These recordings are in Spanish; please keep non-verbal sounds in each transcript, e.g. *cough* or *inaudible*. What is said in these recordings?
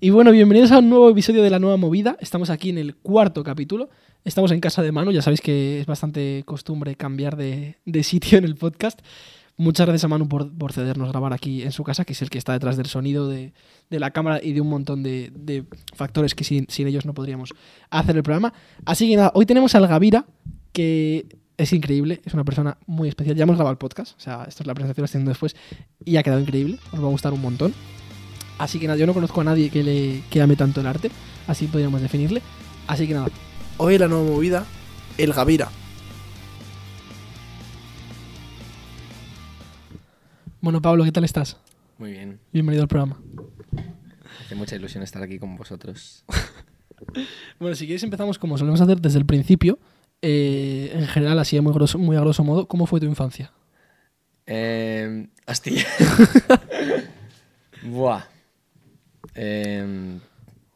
Y bueno, bienvenidos a un nuevo episodio de La Nueva Movida. Estamos aquí en el cuarto capítulo. Estamos en casa de Manu, ya sabéis que es bastante costumbre cambiar de, sitio en el podcast. Muchas gracias a Manu por, cedernos grabar aquí en su casa, que es el que está detrás del sonido, de, la cámara y de un montón de, factores que sin, ellos no podríamos hacer el programa. Así que nada, hoy tenemos al Gavira, que es increíble, es una persona muy especial. Ya hemos grabado el podcast, o sea, esto es la presentación, lo estoy haciendo después, y ha quedado increíble, os va a gustar un montón. Así que nada, yo no conozco a nadie que le que ame tanto el arte, así podríamos definirle. Así que nada, hoy la nueva movida, el Gavira. Bueno, Pablo, ¿qué tal estás? Muy bien. Bienvenido al programa. Hace mucha ilusión estar aquí con vosotros. *laughs* bueno, si quieres empezamos como solemos hacer desde el principio. Eh, en general, así muy, grosso, muy a grosso modo, ¿cómo fue tu infancia? Eh, hostia. *laughs* *laughs* Buah. Eh,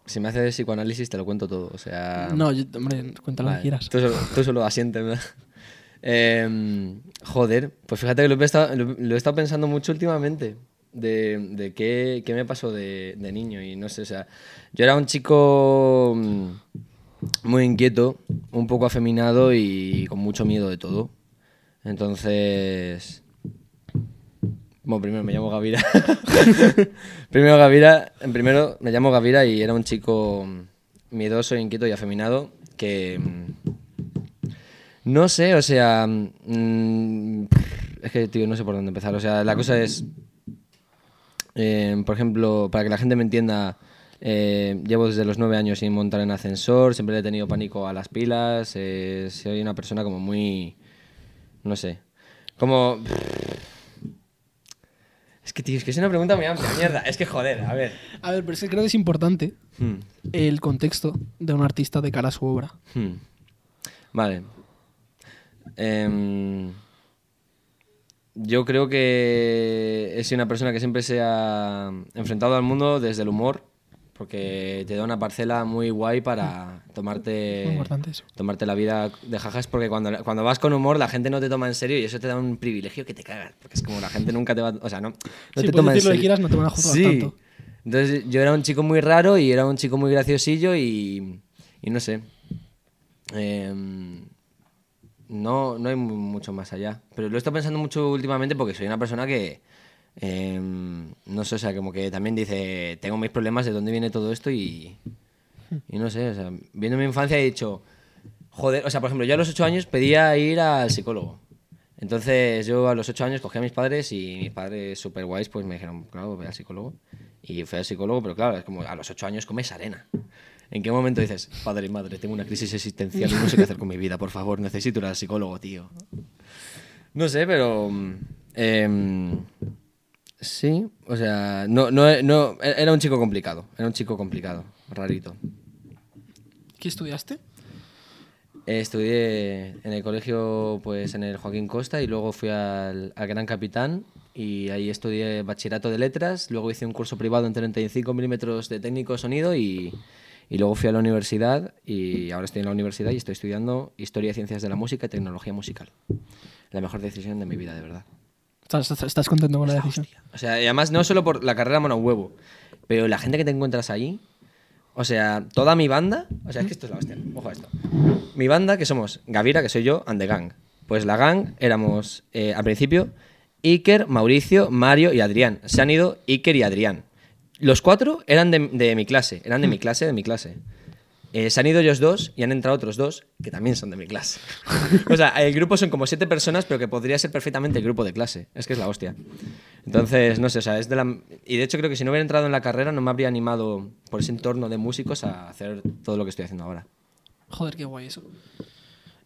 si me haces psicoanálisis te lo cuento todo, o sea... No, yo, hombre, cuéntalo vale, lo que quieras. Tú solo, tú solo asiénteme. Eh, joder, pues fíjate que lo he, estado, lo, lo he estado pensando mucho últimamente de, de qué, qué, me pasó de, de, niño y no sé, o sea, yo era un chico mm, muy inquieto, un poco afeminado y con mucho miedo de todo. Entonces... Bueno, primero me llamo Gavira. *laughs* primero Gavira, primero me llamo Gavira y era un chico miedoso, inquieto y afeminado que... No sé, o sea... Mmm, es que, tío, no sé por dónde empezar. O sea, la cosa es... Eh, por ejemplo, para que la gente me entienda, eh, llevo desde los nueve años sin montar en ascensor, siempre he tenido pánico a las pilas, eh, soy una persona como muy... No sé. Como... Es que, tío, es que es una pregunta muy amplia, mierda. Es que, joder, a ver. A ver, pero es que creo que es importante hmm. el contexto de un artista de cara a su obra. Hmm. Vale. Eh, yo creo que he sido una persona que siempre se ha enfrentado al mundo desde el humor, porque te da una parcela muy guay para tomarte, tomarte la vida de jajas, porque cuando, cuando vas con humor la gente no te toma en serio y eso te da un privilegio que te cagas, porque es como la gente nunca te va, o sea, no, no sí, te toma en serio. serio. lo que quieras, no te van a juzgar sí. tanto. Entonces yo era un chico muy raro y era un chico muy graciosillo y, y no sé. Eh, no, no hay mucho más allá. Pero lo he estado pensando mucho últimamente porque soy una persona que, eh, no sé, o sea, como que también dice, tengo mis problemas, ¿de dónde viene todo esto? Y, no sé, o sea, viendo mi infancia he dicho, joder, o sea, por ejemplo, yo a los ocho años pedía ir al psicólogo. Entonces yo a los ocho años cogí a mis padres y mis padres super guays pues me dijeron, claro, ve al psicólogo. Y fui al psicólogo, pero claro, es como a los ocho años comes arena. ¿En qué momento dices, padre y madre, tengo una crisis existencial y no sé qué hacer con mi vida, por favor, necesito ir al psicólogo, tío? No sé, pero... Eh, sí, o sea, no, no, no, era un chico complicado, era un chico complicado, rarito. ¿Qué estudiaste? Eh, estudié en el colegio, pues en el Joaquín Costa y luego fui al, al Gran Capitán y ahí estudié bachillerato de letras, luego hice un curso privado en 35 milímetros de técnico de sonido y... Y luego fui a la universidad y ahora estoy en la universidad y estoy estudiando Historia y Ciencias de la Música y Tecnología Musical. La mejor decisión de mi vida, de verdad. ¿Estás, estás contento con la decisión? O sea, y además no solo por la carrera mono huevo, pero la gente que te encuentras ahí, o sea, toda mi banda, o sea, es que esto es la hostia, ojo a esto. Mi banda, que somos Gavira, que soy yo, and the gang. Pues la gang éramos, eh, al principio, Iker, Mauricio, Mario y Adrián. Se han ido Iker y Adrián. Los cuatro eran de, de, mi clase, eran de mi clase, de mi clase. Eh, se han ido ellos dos y han entrado otros dos que también son de mi clase. o sea, el grupo son como siete personas, pero que podría ser perfectamente el grupo de clase. Es que es la hostia. Entonces, no sé, o sea, es de la... Y de hecho creo que si no hubiera entrado en la carrera no me habría animado por ese entorno de músicos a hacer todo lo que estoy haciendo ahora. Joder, qué guay eso.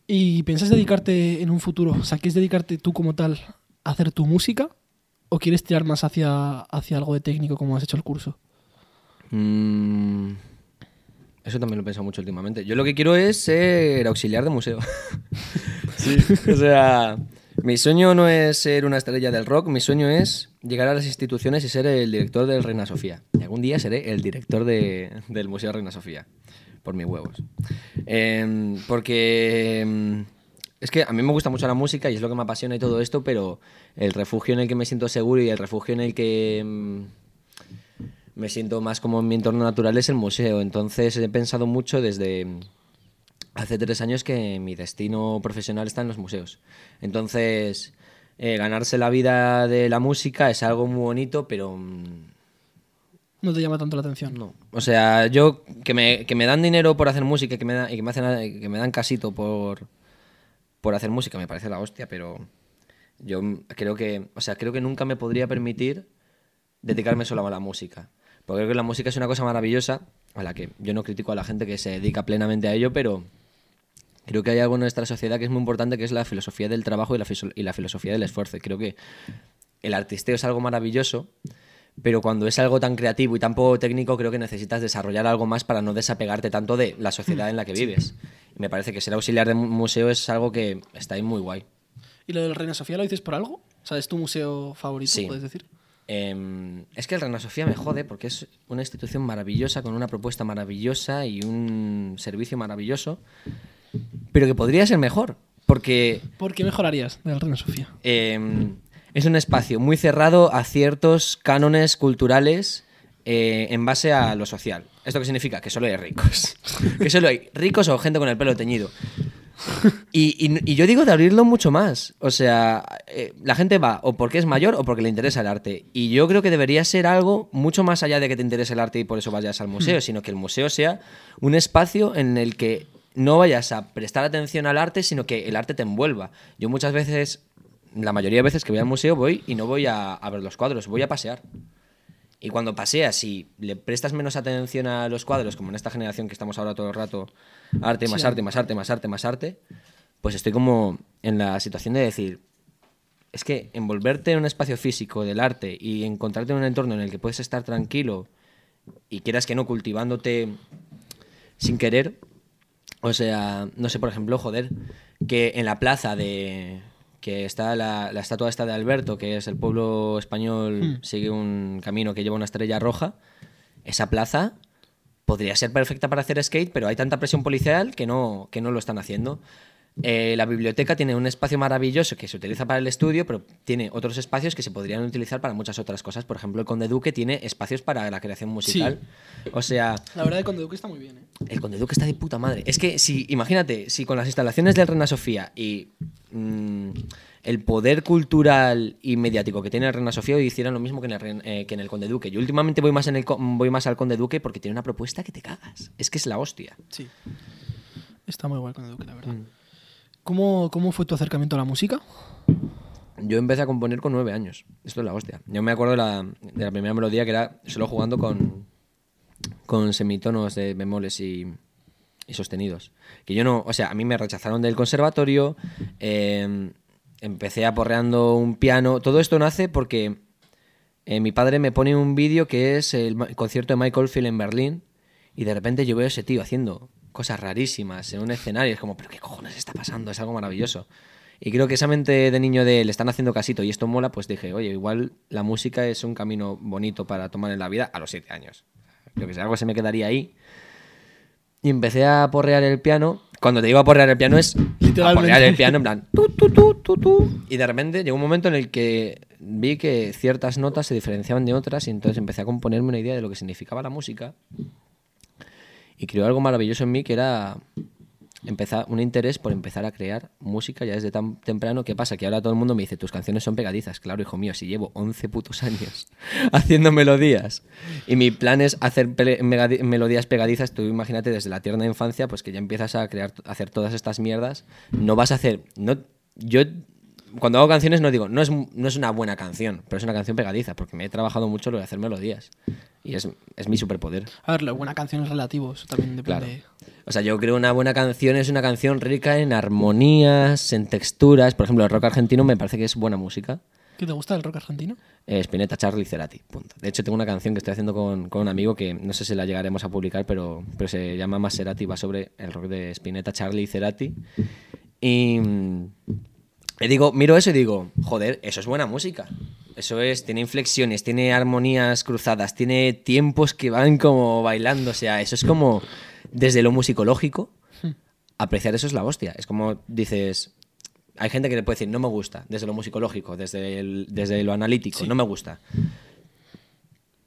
¿Y piensas dedicarte en un futuro? O sea, ¿quieres dedicarte tú como tal a hacer tu música? ¿O quieres tirar más hacia, hacia algo de técnico como has hecho el curso? Mm, eso también lo he pensado mucho últimamente. Yo lo que quiero es ser auxiliar de museo. *laughs* sí, o sea, mi sueño no es ser una estrella del rock, mi sueño es llegar a las instituciones y ser el director del Reina Sofía. Y algún día seré el director de, del Museo Reina Sofía, por mis huevos. Eh, porque es que a mí me gusta mucho la música y es lo que me apasiona y todo esto, pero el refugio en el que me siento seguro y el refugio en el que... me siento más como en mi entorno natural es el museo. Entonces he pensado mucho desde hace tres años que mi destino profesional está en los museos. Entonces, eh, ganarse la vida de la música es algo muy bonito, pero... mm, No te llama tanto la atención. No. O sea, yo que me, que me dan dinero por hacer música y que me, da- y que me, hacen, que me dan casito por, por hacer música me parece la hostia, pero yo creo que, o sea, creo que nunca me podría permitir dedicarme solo a la música. Porque creo que la música es una cosa maravillosa, a la que yo no critico a la gente que se dedica plenamente a ello, pero creo que hay algo en nuestra sociedad que es muy importante, que es la filosofía del trabajo y la, y la filosofía del esfuerzo. Y creo que el artisteo es algo maravilloso, pero cuando es algo tan creativo y tan poco técnico, creo que necesitas desarrollar algo más para no desapegarte tanto de la sociedad en la que vives. Y me parece que ser auxiliar de mu- museo es algo que está ahí muy guay. ¿Y lo del Reina Sofía lo dices por algo? O sea, ¿es tu museo favorito, Sí. puedes decir? Em, es que el Reina Sofía me jode porque es una institución maravillosa, con una propuesta maravillosa y un servicio maravilloso, pero que podría ser mejor. Porque ¿Por qué mejorarías del Reina Sofía? eh, es un espacio muy cerrado a ciertos cánones culturales eh, en base a lo social. ¿Esto qué significa? Que solo hay ricos. *laughs* que solo hay ricos o gente con el pelo teñido. Y, y- y yo digo de abrirlo mucho más. O sea, eh, la gente va o porque es mayor o porque le interesa el arte. Y yo creo que debería ser algo mucho más allá de que te interese el arte y por eso vayas al museo, sino que el museo sea un espacio en el que no vayas a prestar atención al arte, sino que el arte te envuelva. Yo muchas veces, la mayoría de veces que voy al museo voy y no voy a, a ver los cuadros, voy a pasear. Y cuando paseas y le prestas menos atención a los cuadros, como en esta generación que estamos ahora todo el rato, arte, más Sí. arte, más arte, más arte, más arte, pues estoy como en la situación de decir, es que envolverte en un espacio físico del arte y encontrarte en un entorno en el que puedes estar tranquilo y quieras que no cultivándote sin querer, o sea, no sé, por ejemplo, joder, que en la plaza de que está la, la estatua esta de Alberto, que es el pueblo español, sigue un camino que lleva una estrella roja, esa plaza podría ser perfecta para hacer skate, pero hay tanta presión policial que no, que no lo están haciendo. Eh, la biblioteca tiene un espacio maravilloso que se utiliza para el estudio, pero tiene otros espacios que se podrían utilizar para muchas otras cosas. Por ejemplo, el Conde Duque tiene espacios para la creación musical. O sea, La verdad, el Conde Duque está muy bien, ¿eh? el Conde Duque está de puta madre. Es que si, imagínate, si con las instalaciones del Reina Sofía y mm, el poder cultural y mediático que tiene el Reina Sofía hicieran lo mismo que en el, eh, que en el Conde Duque. Yo últimamente voy más, en el, co- voy más al Conde Duque porque tiene una propuesta que te cagas. Es que es la hostia. Sí. Está muy guay el Conde Duque, la verdad. Mm. ¿Cómo, ¿Cómo fue tu acercamiento a la música? Yo empecé a componer con nueve años. Esto es la hostia. Yo me acuerdo de la, de la primera melodía que era solo jugando con, con semitonos de bemoles y, y sostenidos. Que yo no, o sea, a mí me rechazaron del conservatorio, eh, empecé aporreando un piano. Todo esto nace porque eh, mi padre me pone un vídeo que es el concierto de Michael Field en Berlín y de repente yo veo a ese tío haciendo cosas rarísimas en un escenario. Es como, pero ¿qué cojones está pasando? Es algo maravilloso. Y creo que esa mente de niño de le están haciendo casito y esto mola, pues dije, oye, igual la música es un camino bonito para tomar en la vida a los siete años. Creo que si algo se me quedaría ahí. Y empecé a porrear el piano. Cuando te digo a porrear el piano es a porrear el piano en plan tu, tu, tu. Y de repente llegó un momento en el que vi que ciertas notas se diferenciaban de otras y entonces empecé a componerme una idea de lo que significaba la música. Y creó algo maravilloso en mí que era empezar un interés por empezar a crear música ya desde tan temprano. ¿Qué pasa? Que ahora todo el mundo me dice, tus canciones son pegadizas. Claro, hijo mío, si llevo 11 putos años *laughs* haciendo melodías y mi plan es hacer melodías pegadizas, tú imagínate desde la tierna infancia, pues que ya empiezas a crear, hacer todas estas mierdas, no vas a hacer... No, yo cuando hago canciones no digo, no es, no es una buena canción, pero es una canción pegadiza, porque me he trabajado mucho lo de hacer melodías. Y es, es mi superpoder. A ver, la buena canción es relativo, eso también depende. Claro. O sea, yo creo una buena canción es una canción rica en armonías, en texturas. Por ejemplo, el rock argentino me parece que es buena música. ¿Qué te gusta del rock argentino? Eh, Spinetta, Charlie, Cerati. Punto. De hecho, tengo una canción que estoy haciendo con, con un amigo que no sé si la llegaremos a publicar, pero, pero se llama Maserati, va sobre el rock de Spinetta, Charlie y Cerati. Y, y digo, miro eso y digo, joder, eso es buena música. Eso es, tiene inflexiones, tiene armonías cruzadas, tiene tiempos que van como bailando. O sea, eso es como, desde lo musicológico, apreciar eso es la hostia. Es como dices, hay gente que le puede decir, no me gusta, desde lo musicológico, desde, el- desde lo analítico, no me gusta.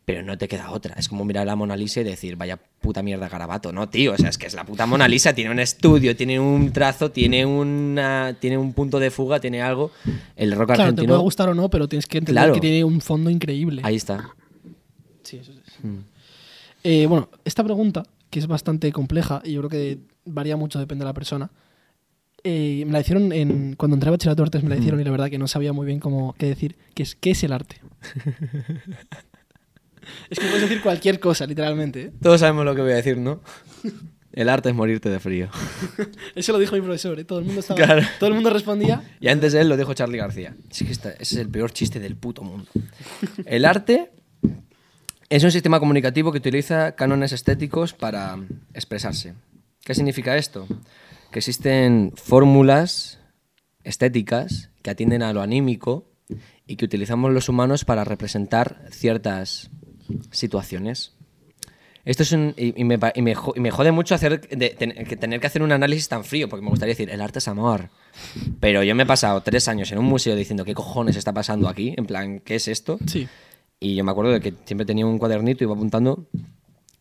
Pero no te queda otra. Es como mirar a la Mona Lisa y decir, vaya puta mierda garabato. No, tío, o sea, es que es la puta Mona Lisa, tiene un estudio, tiene un trazo, tiene, una, tiene un punto de fuga, tiene algo. El rock Claro, te puede gustar o no, pero tienes que entender Claro. que tiene un fondo increíble. Ahí está. Sí, eso. Mm. Eh, bueno, esta pregunta, que es bastante compleja y yo creo que varía mucho, depende de la persona. eh, me la hicieron en, cuando entré a bachillerato de artes, me la hicieron y la verdad que no sabía muy bien cómo qué decir, que es qué es el arte. *laughs* es que puedes decir cualquier cosa, literalmente. ¿eh? Todos sabemos lo que voy a decir, ¿no? El arte es morirte de frío. *laughs* Eso lo dijo mi profesor, ¿eh? todo el mundo estaba, Claro. todo el mundo respondía. Y antes de él lo dijo Charlie García. Es que esta- ese es el peor chiste del puto mundo. El arte es un sistema comunicativo que utiliza cánones estéticos para expresarse. ¿Qué significa esto? Que existen fórmulas estéticas que atienden a lo anímico y que utilizamos los humanos para representar ciertas situaciones. Esto es un, y, y me, y me y me jode mucho hacer de- ten- que tener que hacer un análisis tan frío, porque me gustaría decir, el arte es amor. Pero yo me he pasado tres años en un museo diciendo, ¿qué cojones está pasando aquí? En plan, ¿qué es esto? Sí. Y yo me acuerdo de que siempre tenía un cuadernito y iba apuntando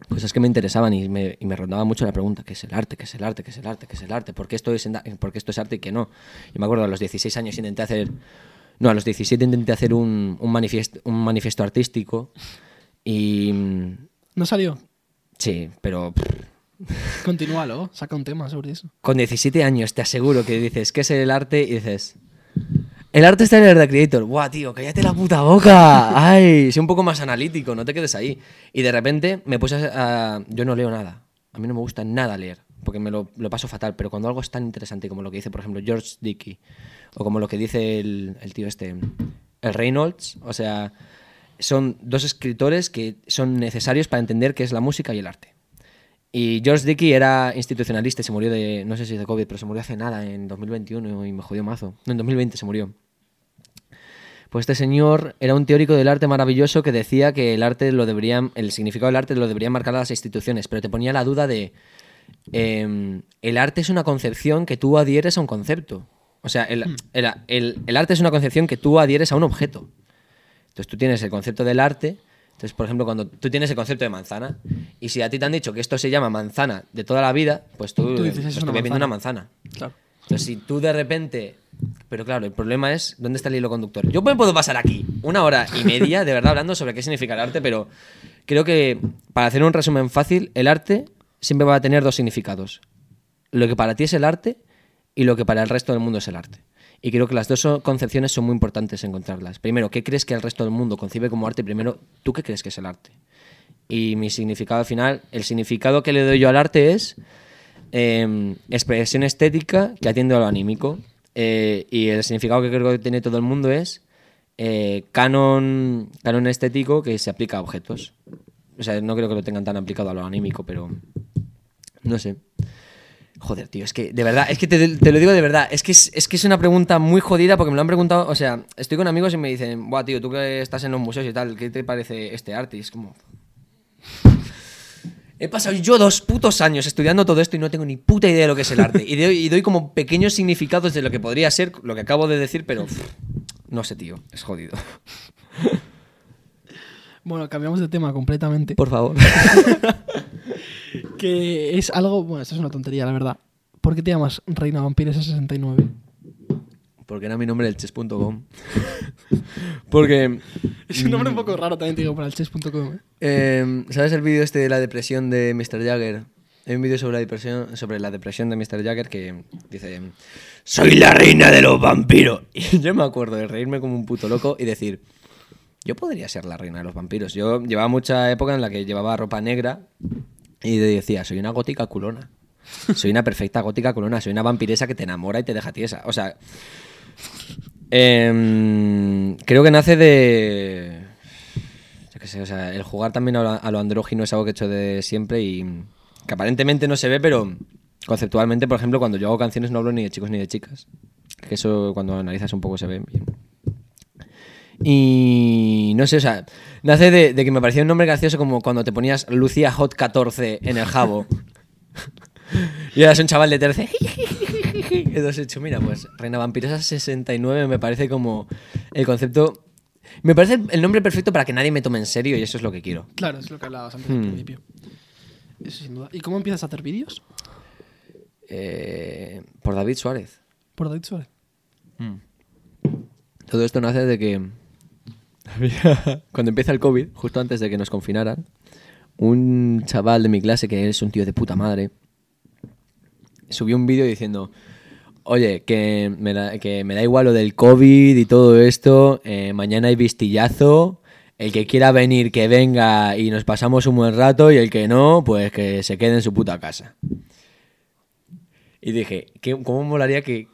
cosas que me interesaban y me, y me rondaba mucho la pregunta, ¿qué es el arte? ¿Qué es el arte? ¿Qué es el arte? ¿Qué es el arte? ¿Por qué esto es, por qué esto es arte y qué no? Y me acuerdo a los 16 años intenté hacer... No, a los 17 intenté hacer un, un, manifiesto, un manifiesto artístico y... mm, ¿No salió? Sí, pero Continúalo, saca un tema sobre eso. con 17 años te aseguro que dices, ¿qué es el arte? Y dices... El arte está en el Recreator. Buah, tío, cállate la puta boca. Ay, sé un poco más analítico, no te quedes ahí. Y de repente me puse a... a- yo no leo nada. A mí no me gusta nada leer, porque me lo, lo paso fatal. Pero cuando algo es tan interesante como lo que dice, por ejemplo, George Dickey, o como lo que dice el, el tío este, el Reynolds, o sea, son dos escritores que son necesarios para entender qué es la música y el arte. Y George Dickey era institucionalista y se murió de, no sé si de COVID, pero se murió hace nada, en 2021, y me jodió mazo. No, en 2020 se murió. Pues este señor era un teórico del arte maravilloso que decía que el arte lo deberían, el significado del arte lo deberían marcar las instituciones, pero te ponía la duda de em, el arte es una concepción que tú adhieres a un concepto. O sea, el, el- el- el arte es una concepción que tú adhieres a un objeto. Entonces tú tienes el concepto del arte. Entonces, por ejemplo, cuando tú tienes el concepto de manzana, y si a ti te han dicho que esto se llama manzana de toda la vida, pues tú, Tú dices, pues "Es una manzana". una manzana. Claro. Entonces, si tú de repente. Pero claro, el problema es dónde está el hilo conductor. Yo me puedo pasar aquí una hora y media, de verdad, hablando sobre qué significa el arte, pero creo que para hacer un resumen fácil, el arte siempre va a tener dos significados. Lo que para ti es el arte y lo que para el resto del mundo es el arte. Y creo que las dos concepciones son muy importantes encontrarlas. Primero, ¿qué crees que el resto del mundo concibe como arte? Primero, ¿tú qué crees que es el arte? Y mi significado al final, el significado que le doy yo al arte es eh, expresión estética que atiende a lo anímico. Eh, y el significado que creo que tiene todo el mundo es eh, canon, canon estético que se aplica a objetos. O sea, no creo que lo tengan tan aplicado a lo anímico, pero no sé. Joder, tío, es que de verdad, es que te, te lo digo de verdad, es que es, es que es una pregunta muy jodida porque me lo han preguntado, o sea, estoy con amigos y me dicen, buah, tío, tú que estás en los museos y tal, ¿qué te parece este arte? Y es como... He pasado yo dos putos años estudiando todo esto y no tengo ni puta idea de lo que es el arte. Y doy, y doy como pequeños significados de lo que podría ser lo que acabo de decir, pero pff, no sé, tío, es jodido. Bueno, cambiamos de tema completamente. Por favor. *laughs* Que es algo. Bueno, esto es una tontería, la verdad. ¿Por qué te llamas Reina Vampiresa 69? Porque era mi nombre del chess.com. *laughs* Porque... *laughs* Es un nombre un poco raro también, te digo, para el chess.com. ¿eh? Eh, ¿Sabes el vídeo este de la depresión de Mr. Jagger? Hay un vídeo sobre la depresión, sobre la depresión de Mr. Jagger que dice Soy la reina de los vampiros. *laughs* Y yo me acuerdo de reírme como un puto loco y decir Yo podría ser la reina de los vampiros. Yo llevaba mucha época en la que llevaba ropa negra y decía, soy una gótica culona. Soy una perfecta gótica culona. Soy una vampiresa que te enamora y te deja tiesa. O sea, em, creo que nace de... Yo qué sé, o sea, el jugar también a lo, a lo andrógino es algo que he hecho de siempre y que aparentemente no se ve, pero conceptualmente, por ejemplo, cuando yo hago canciones no hablo ni de chicos ni de chicas. Que eso cuando analizas un poco se ve bien. Y no sé, o sea, nace de, de que me parecía un nombre gracioso como cuando te ponías Lucía Hot 14 en el jabo. y eras un chaval de 13. Entonces *laughs* he dicho, mira, pues Reina Vampiresa 69 me parece como el concepto Me parece el- nombre perfecto para que nadie me tome en serio y eso es lo que quiero. Claro, es lo que hablabas antes al Hmm. principio. Eso sin duda. ¿Y cómo empiezas a hacer vídeos? Eh, por David Suárez. Por David Suárez. Todo esto nace de que *laughs* cuando empieza el COVID, justo antes de que nos confinaran, un chaval de mi clase, que es un tío de puta madre, subió un vídeo diciendo, oye, que me, da, igual lo del COVID y todo esto, eh, mañana hay vistillazo, el que quiera venir que venga y nos pasamos un buen rato y el que no, pues que se quede en su puta casa. Y dije, ¿qué, ¿cómo molaría que,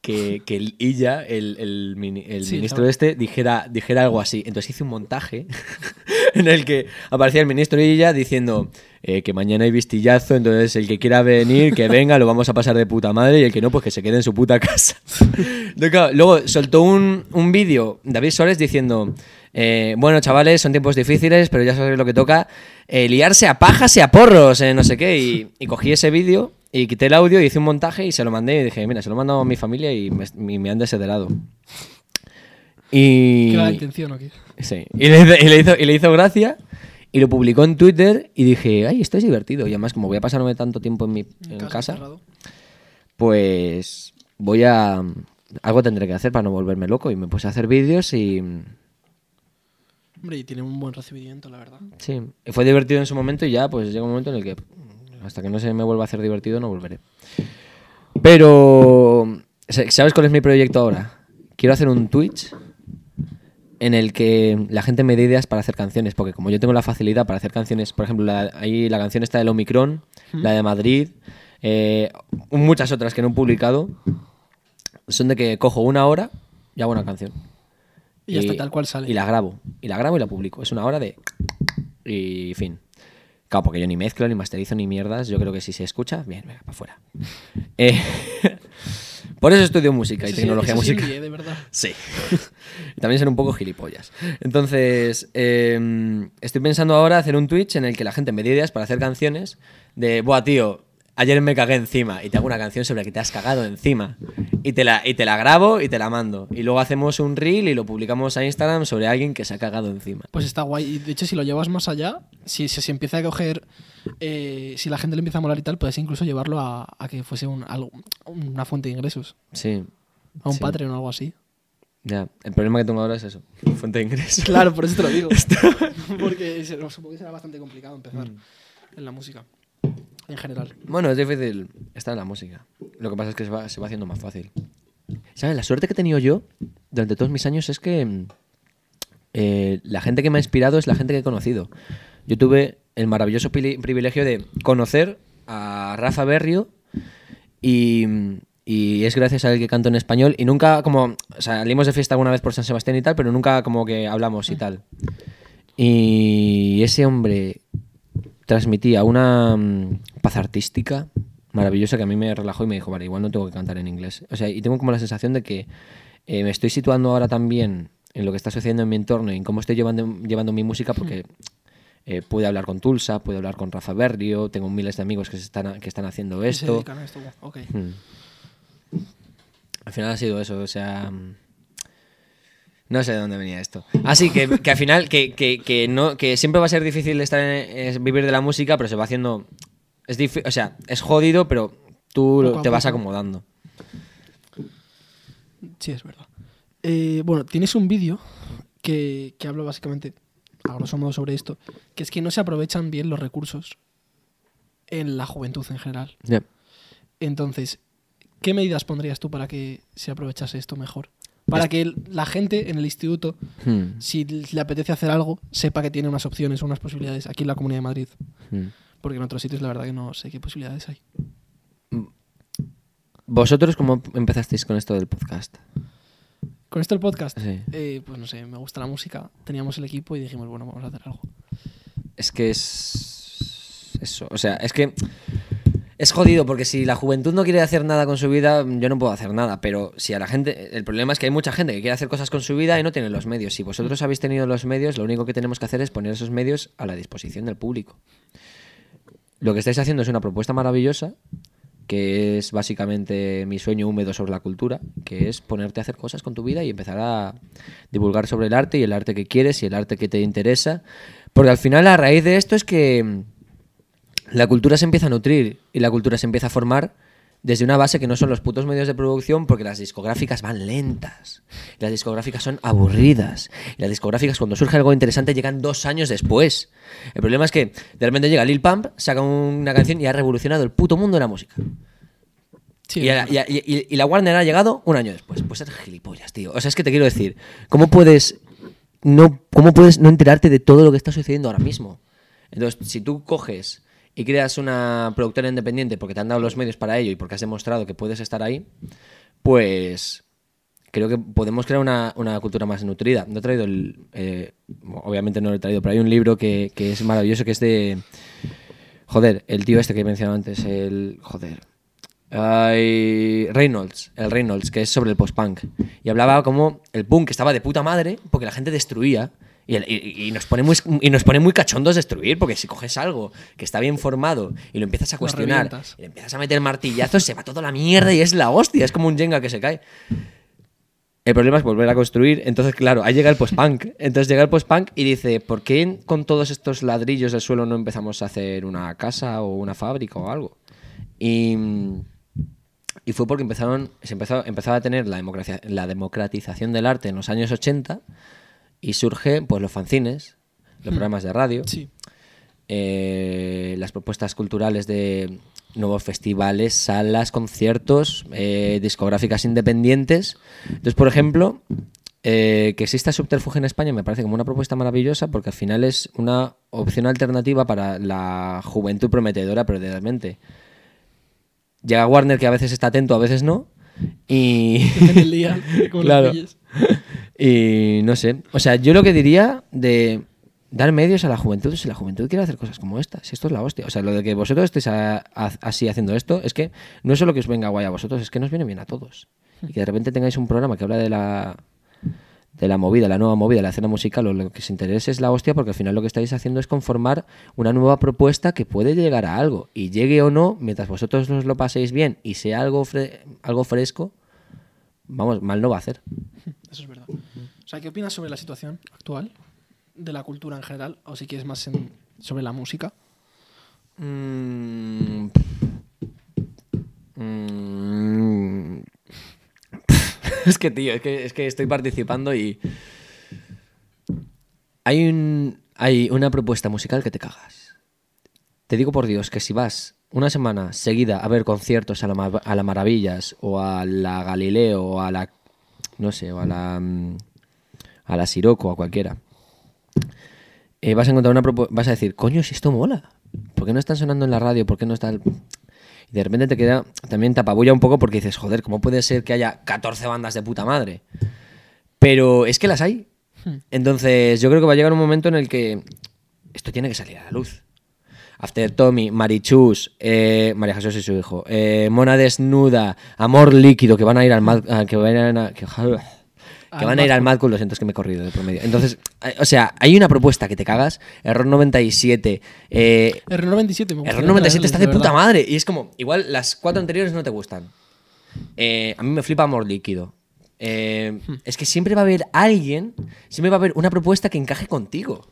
que, que el Illa, el, el mini- el Sí, ministro ¿sabes? este, dijera, dijera algo así? Entonces hice un montaje *laughs* en el que aparecía el ministro Illa diciendo eh, que mañana hay vistillazo, entonces el que quiera venir, que *laughs* venga, lo vamos a pasar de puta madre y el que no, pues que se quede en su puta casa. Entonces, claro, luego soltó un, un vídeo David Suárez diciendo, eh, bueno chavales, son tiempos difíciles, pero ya sabéis lo que toca, eh, liarse a pajas y a porros, no sé qué, y, y cogí ese vídeo y quité el audio, hice un montaje y se lo mandé y dije, mira, se lo he mandado a mi familia y me, y me han desheredado. Y... ¿Qué la intención o qué? Sí. Y le, hizo- y le hizo, y le hizo gracia y lo publicó en Twitter y dije, ay, esto es divertido. Y además, como voy a pasarme tanto tiempo en mi en casa, pues voy a... Algo tendré que hacer para no volverme loco. Y me puse a hacer vídeos y... Hombre, y tiene un buen recibimiento, la verdad. Sí, y fue divertido en su momento y ya pues llega un momento en el que hasta que no se me vuelva a hacer divertido no volveré. Pero, ¿sabes cuál es mi proyecto ahora? Quiero hacer un Twitch en el que la gente me dé ideas para hacer canciones, porque como yo tengo la facilidad para hacer canciones, por ejemplo, la, ahí la canción está del Omicron, la de Madrid, eh, muchas otras que no he publicado, son de que cojo una hora y hago una canción. Y ya está tal cual sale. Y la grabo. Y la grabo y la publico. Es una hora de... Y fin. Claro, porque yo ni mezclo, ni masterizo, ni mierdas. Yo creo que si se escucha, bien, venga, para afuera. Eh, *laughs* por eso estudio música y Eso sí- tecnología sí musical. envié, de verdad. Sí. Y También ser un poco gilipollas. Entonces, eh, estoy pensando ahora hacer un Twitch en el que la gente me dé ideas para hacer canciones de, buah, tío, ayer me cagué encima y te hago una canción sobre que te has cagado encima. Y te la, y te la grabo y te la mando. Y luego hacemos un reel y lo publicamos a Instagram sobre alguien que se ha cagado encima. Pues está guay. Y de hecho, si lo llevas más allá, si si se empieza a coger. eh, si la gente le empieza a molar y tal, puedes incluso llevarlo a, a que fuese un, algo, una fuente de ingresos. Sí. A un Sí. Patreon o algo así. Ya. El problema que tengo ahora es eso. Fuente de ingresos. Claro, por eso te lo digo. *laughs* Porque supongo que será bastante complicado empezar Mm. en la música. En general. Bueno, es difícil estar en la música. Lo que pasa es que se va, haciendo más fácil. ¿Sabes? La suerte que he tenido yo durante todos mis años es que eh, la gente que me ha inspirado es la gente que he conocido. Yo tuve el maravilloso privilegio de conocer a Rafa Berrio y, y es gracias a él que canto en español y nunca como... Salimos de fiesta alguna vez por San Sebastián y tal, pero nunca como que hablamos y tal. Y ese hombre transmitía una mm, paz artística maravillosa que a mí me relajó y me dijo, vale, igual no tengo que cantar en inglés. O sea, y tengo como la sensación de que eh, me estoy situando ahora también en lo que está sucediendo en mi entorno y en cómo estoy llevando, llevando mi música porque eh, pude hablar con Tulsa, pude hablar con Rafa Berrio, tengo miles de amigos que, se están, que están haciendo se esto. dedican a esto. Ok. Hmm. Al final ha sido eso, o sea... No sé de dónde venía esto. Así que, que al final, que, que, que no, que siempre va a ser difícil estar en- es vivir de la música, pero se va haciendo... Es difí- o sea, es jodido, pero tú Poco te vas acomodando. Sí, es verdad. Eh, bueno, tienes un vídeo que, que habla básicamente, a grosso modo, sobre esto, que es que no se aprovechan bien los recursos en la juventud en general. Ya. Entonces, ¿qué medidas pondrías tú para que se aprovechase esto mejor? Para que la gente en el instituto, Hmm, si le apetece hacer algo, sepa que tiene unas opciones, unas posibilidades aquí en la Comunidad de Madrid. hmm. Porque en otros sitios la verdad que no sé qué posibilidades hay. ¿Vosotros cómo empezasteis con esto del podcast? Con esto el podcast, Sí. eh, pues no sé, me gusta la música, teníamos el equipo y dijimos, bueno, vamos a hacer algo. Es que es... Eso, o sea, es que... Es jodido porque si la juventud no quiere hacer nada con su vida, yo no puedo hacer nada. Pero si a la gente. El problema es que hay mucha gente que quiere hacer cosas con su vida y no tiene los medios. Si vosotros habéis tenido los medios, lo único que tenemos que hacer es poner esos medios a la disposición del público. Lo que estáis haciendo es una propuesta maravillosa que es básicamente mi sueño húmedo sobre la cultura, que es ponerte a hacer cosas con tu vida y empezar a divulgar sobre el arte y el arte que quieres y el arte que te interesa. Porque al final la raíz de esto es que la cultura se empieza a nutrir y la cultura se empieza a formar desde una base que no son los putos medios de producción, porque las discográficas van lentas. Las discográficas son aburridas. Y las discográficas, cuando surge algo interesante, llegan dos años después. El problema es que de repente llega Lil Pump, saca una canción y ha revolucionado el puto mundo de la música. Sí, y, a- y a- y- y la Warner ha llegado un año después. Pues eres gilipollas, tío. O sea, es que te quiero decir, ¿cómo puedes no, cómo puedes no enterarte de todo lo que está sucediendo ahora mismo? Entonces, si tú coges y creas una productora independiente porque te han dado los medios para ello y porque has demostrado que puedes estar ahí, pues creo que podemos crear una, una cultura más nutrida. No he traído el... eh, obviamente no lo he traído, pero hay un libro que, que es maravilloso que es de... Joder, el tío este que he mencionado antes, el... Joder. Reynolds, el Reynolds, que es sobre el post-punk. Y hablaba como el punk estaba de puta madre porque la gente destruía. Y, y- y nos pone muy, y nos pone muy cachondos destruir, porque si coges algo que está bien formado y lo empiezas a cuestionar, y le empiezas a meter martillazos, se va toda la mierda y es la hostia, es como un Jenga que se cae. El problema es volver a construir. Entonces, claro, ahí llega el post-punk. Entonces llega el post-punk y dice, ¿por qué con todos estos ladrillos del suelo no empezamos a hacer una casa o una fábrica o algo? Y, y fue porque empezaron, se empezó, empezaba a tener la, democracia- la democratización del arte en los años 80 y surge pues los fanzines, los programas de radio Sí. eh, las propuestas culturales de nuevos festivales, salas, conciertos, eh, discográficas independientes. Entonces, por ejemplo, eh, que exista Subterfuge en España me parece como una propuesta maravillosa porque al final es una opción alternativa para la juventud prometedora, pero realmente llega Warner que a veces está atento, a veces no. Y, Depende del día, *laughs* Claro. Y no sé. O sea, yo lo que diría de dar medios a la juventud, si la juventud quiere hacer cosas como esta, si esto es la hostia. O sea, lo de que vosotros estéis a- a- así haciendo esto, es que no es solo que os venga guay a vosotros, es que nos viene bien a todos. Y que de repente tengáis un programa que habla de la de la movida, la nueva movida, la escena musical o lo que os interese es la hostia porque al final lo que estáis haciendo es conformar una nueva propuesta que puede llegar a algo y llegue o no, mientras vosotros os lo paséis bien y sea algo, fre- algo fresco, vamos, mal no va a hacer. Eso es verdad. O sea, ¿qué opinas sobre la situación actual de la cultura en general? O si quieres más sobre la música. Mm, mm, *laughs* es que, tío, es que, es que estoy participando y. Hay, hay una propuesta musical que te cagas. Te digo por Dios que si vas una semana seguida a ver conciertos a la, a la Maravillas o a la Galileo o a la. No sé, o a la. A la Siroco o a cualquiera eh, vas a encontrar una propu- vas a decir, coño, si esto mola. ¿Por qué no están sonando en la radio? ¿Por qué no está el... Y de repente te queda, también te apabulla un poco porque dices, joder, ¿cómo puede ser que haya 14 bandas de puta madre? Pero es que las hay. Entonces, yo creo que va a llegar un momento en el que esto tiene que salir a la luz. After Tommy, Marichus, eh, María Jesús y su hijo, eh, Mona Desnuda, Amor Líquido, que van a ir al que van a, que, *laughs* que van a ir al Mad Cool, lo siento, es que me he corrido de promedio. Entonces, o sea, hay una propuesta que te cagas, Error 97, eh, R97 me gustaría Error 97 está de puta madre. Y es como, igual las cuatro anteriores no te gustan. Eh, a mí me flipa Amor Líquido. Eh, es que siempre va a haber alguien, siempre va a haber una propuesta que encaje contigo.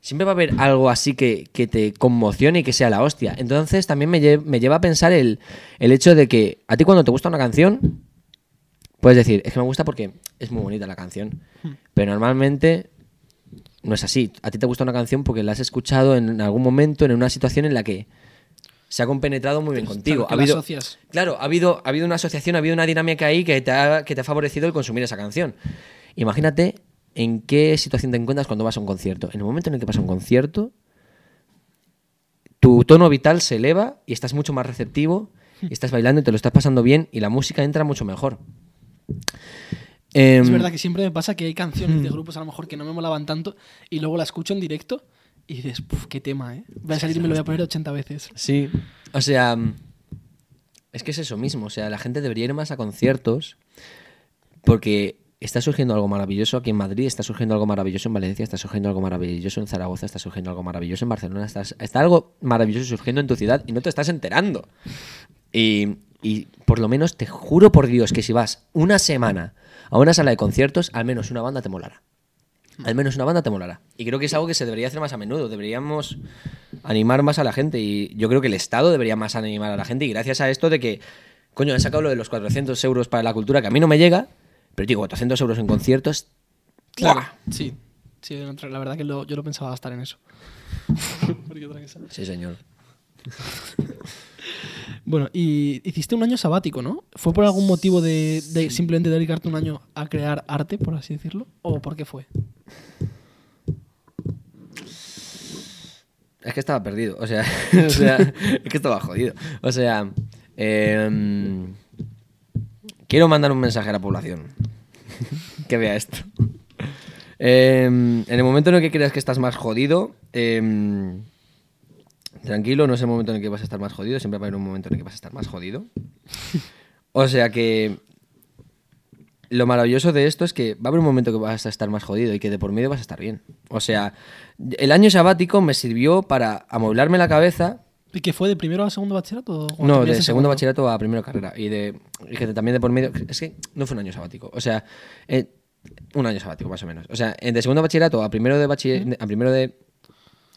Siempre va a haber algo así que, que te conmocione y que sea la hostia. Entonces también me, lle- me lleva a pensar el, el hecho de que a ti cuando te gusta una canción, puedes decir, es que me gusta porque es muy bonita la canción. Pero normalmente no es así. A ti te gusta una canción porque la has escuchado en algún momento, en una situación en la que se ha compenetrado muy bien contigo. Claro, ha habido, asocias. claro, ha habido, ha habido una asociación, ha habido una dinámica ahí que te, ha, que te ha favorecido el consumir esa canción. Imagínate en qué situación te encuentras cuando vas a un concierto. En el momento en el que vas a un concierto, tu tono vital se eleva y estás mucho más receptivo, y estás bailando y te lo estás pasando bien y la música entra mucho mejor. Es Em, verdad que siempre me pasa que hay canciones de grupos a lo mejor que no me molaban tanto y luego la escucho en directo y dices, "Puf, qué tema, ¿eh? Voy a salir y me lo voy a poner 80 veces. Sí, o sea, mm, es que es eso mismo, o sea, la gente debería ir más a conciertos porque está surgiendo algo maravilloso aquí en Madrid, está surgiendo algo maravilloso en Valencia, está surgiendo algo maravilloso en Zaragoza, está surgiendo algo maravilloso en Barcelona, está, está algo maravilloso surgiendo en tu ciudad y no te estás enterando. Y, y por lo menos te juro por Dios que si vas una semana a una sala de conciertos, al menos una banda te molará. Al menos una banda te molará. Y creo que es algo que se debería hacer más a menudo. Deberíamos animar más a la gente. Y yo creo que el Estado debería más animar a la gente. Y gracias a esto de que, coño, han sacado lo de los 400 euros para la cultura, que a mí no me llega, pero digo, 400 euros en conciertos. Claro, sí. Sí, la verdad que lo- yo lo pensaba gastar en eso. *laughs* Sí, señor. *laughs* Bueno, y hiciste un año sabático, ¿no? ¿Fue por algún motivo de, de simplemente dedicarte un año a crear arte, por así decirlo? ¿O por qué fue? Es que estaba perdido, o sea, *laughs* o sea, es que estaba jodido. O sea, em, quiero mandar un mensaje a la población *laughs* que vea esto. Em, en el momento en el que creas que estás más jodido, em, tranquilo, no es el momento en el que vas a estar más jodido, siempre va a haber un momento en el que vas a estar más jodido. O sea que lo maravilloso de esto es que va a haber un momento que vas a estar más jodido y que de por medio vas a estar bien. O sea, el año sabático me sirvió para amueblarme la cabeza. ¿Y que fue de primero a segundo bachillerato? o No, de segundo bachillerato a primero carrera. Y, de, y que también de por medio. Es que no fue un año sabático. O sea, eh, un año sabático más o menos. O sea, de segundo bachillerato a primero de, bachiller- a primero de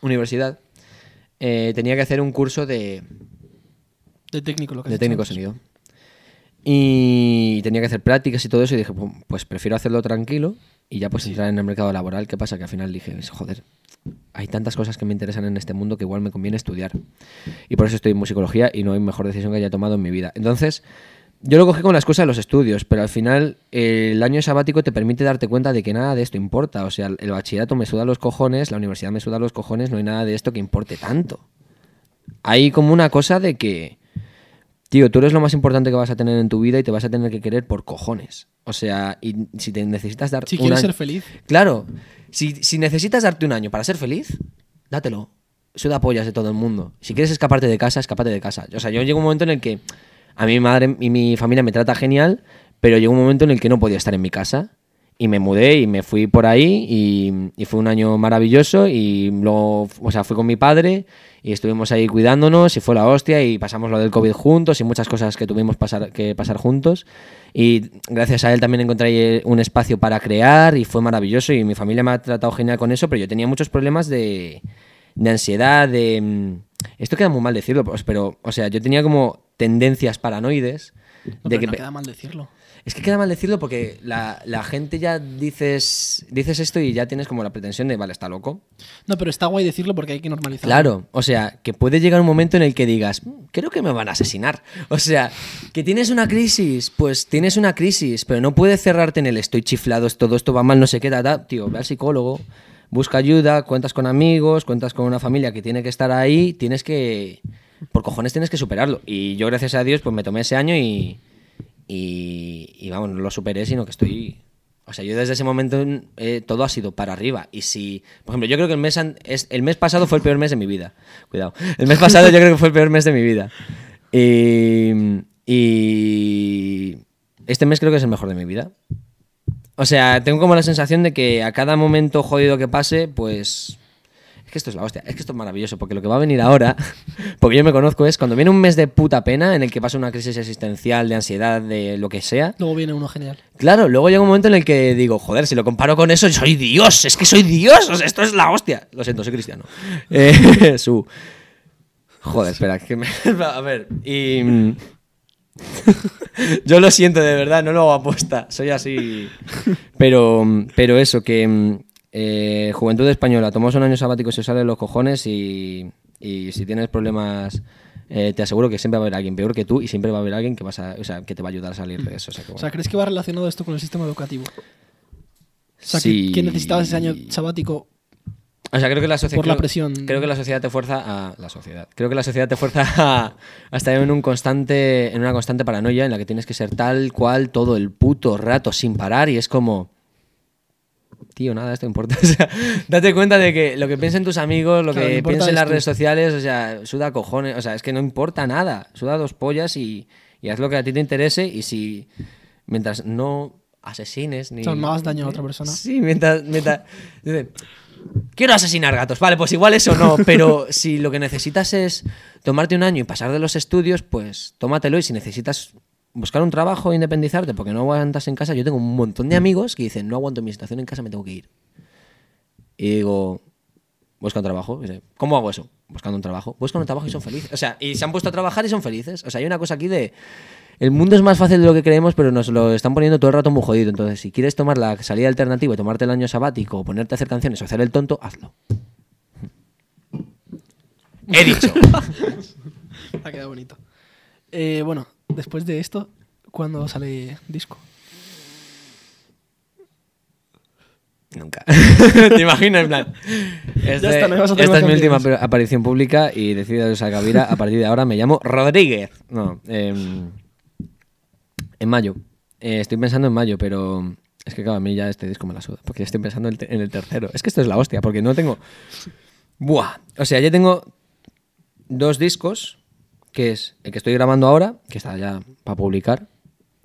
universidad eh, tenía que hacer un curso de, De técnico, lo que de técnico sonido. Y tenía que hacer prácticas y todo eso y dije, "Pum, pues prefiero hacerlo tranquilo y ya pues entrar en el mercado laboral. ¿Qué pasa? Que al final dije, joder, hay tantas cosas que me interesan en este mundo que igual me conviene estudiar. Y por eso estoy en musicología y no hay mejor decisión que haya tomado en mi vida. Entonces, yo lo cogí con la excusa de los estudios, pero al final eh, el año sabático te permite darte cuenta de que nada de esto importa. O sea, el bachillerato me suda los cojones, la universidad me suda los cojones, no hay nada de esto que importe tanto. Hay como una cosa de que, tío, tú eres lo más importante que vas a tener en tu vida y te vas a tener que querer por cojones. O sea, y si te necesitas dar Si un quieres año- ser feliz. Claro, si, si necesitas darte un año para ser feliz, dátelo. Suda pollas de todo el mundo. Si quieres escaparte de casa, escapate de casa. O sea, yo llego un momento en el que a mi madre y mi familia me trata genial, pero llegó un momento en el que no podía estar en mi casa. Y me mudé y me fui por ahí y, fue un año maravilloso y luego, o sea, fui con mi padre y estuvimos ahí cuidándonos y fue la hostia y pasamos lo del COVID juntos y muchas cosas que tuvimos que pasar juntos y gracias a él también encontré un espacio para crear y fue maravilloso y mi familia me ha tratado genial con eso, pero yo tenía muchos problemas de, de ansiedad, de... mm, Esto queda muy mal decirlo, pues, pero, o sea, yo tenía como tendencias paranoides No, de pero que... no queda mal decirlo. es que queda mal decirlo porque la, la gente ya dices, dices esto y ya tienes como la pretensión de, vale, está loco. No, pero está guay decirlo porque hay que normalizarlo. Claro, o sea, que puede llegar un momento en el que digas, "Mm, creo que me van a asesinar. *laughs* O sea, que tienes una crisis, pues tienes una crisis, pero no puedes cerrarte en el estoy chiflado, todo esto va mal, no sé qué, ta, ta". tío, ve al psicólogo, busca ayuda, cuentas con amigos, cuentas con una familia que tiene que estar ahí, tienes que, por cojones tienes que superarlo. Y yo, gracias a Dios, pues me tomé ese año y, y, vamos, no lo superé, sino que estoy... O sea, yo desde ese momento eh, todo ha sido para arriba. Y si, por ejemplo, yo creo que el mes, an- es, el mes pasado fue el peor mes de mi vida. Cuidado. El mes pasado yo creo que fue el peor mes de mi vida. Y, y este mes creo que es el mejor de mi vida. O sea, tengo como la sensación de que a cada momento jodido que pase, pues... Es que esto es la hostia, es que esto es maravilloso, porque lo que va a venir ahora, *laughs* porque yo me conozco, es cuando viene un mes de puta pena en el que pasa una crisis existencial, de ansiedad, de lo que sea, Luego viene uno genial. Claro, luego llega un momento en el que digo, joder, si lo comparo con eso, soy Dios, es que soy Dios, o sea, esto es la hostia. Lo siento, soy cristiano. *laughs* Eh, *laughs* su. Joder, espera, que me. A ver, y. mm, *laughs* Yo lo siento de verdad, no lo hago aposta, soy así. Pero, pero eso, que. mm, eh, Juventud Española, tomamos un año sabático, se os sale de los cojones y, y si tienes problemas. eh, te aseguro que siempre va a haber alguien peor que tú y siempre va a haber alguien que, vas a, o sea, que te va a ayudar a salir de eso. O sea, que O bueno. sea, ¿crees que va relacionado esto con el sistema educativo? O sea, Sí. que, que necesitabas ese año sabático O sea, creo que la sociedad. por la creo- presión. Creo que la sociedad te fuerza a. La sociedad. Creo que la sociedad te fuerza a, a estar en un constante. en una constante paranoia en la que tienes que ser tal cual todo el puto rato sin parar. Y es como. Tío, nada, esto importa. *laughs* O sea, date cuenta de que lo que piensen tus amigos, lo Claro, que piensen las redes sociales, o sea, suda cojones. O sea, es que no importa nada. Suda dos pollas y, y haz lo que a ti te interese. Y si. Mientras no asesines ni. O sea, hagas daño a otra persona. *laughs* Sí, mientras. mientras Quiero asesinar gatos. Vale, pues igual eso no. Pero si lo que necesitas es tomarte un año y pasar de los estudios, pues tómatelo. Y si necesitas buscar un trabajo e independizarte porque no aguantas en casa, yo tengo un montón de amigos que dicen, no aguanto mi situación en casa, me tengo que ir. Y digo, busca un trabajo. ¿Cómo hago eso? Buscando un trabajo. Buscan un trabajo y son felices. O sea, y se han puesto a trabajar y son felices. O sea, hay una cosa aquí de... El mundo es más fácil de lo que creemos, pero nos lo están poniendo todo el rato muy jodido. Entonces, si quieres tomar la salida alternativa y tomarte el año sabático o ponerte a hacer canciones o hacer el tonto, hazlo. He dicho. *laughs* Ha quedado bonito. Eh, bueno, después de esto, ¿cuándo sale disco? Nunca. *laughs* ¿Te imaginas? En plan. Este- está, no esta es mi última aparición pública y decido esa Gavira. A partir de ahora me llamo Rodríguez. No, em, en mayo. Eh, estoy pensando en mayo, pero es que claro, a mí ya este disco me la suda. Porque ya estoy pensando en el, tercero. Es que esto es la hostia, porque no tengo. Buah. O sea, ya tengo dos discos, que es el que estoy grabando ahora, que está ya para publicar.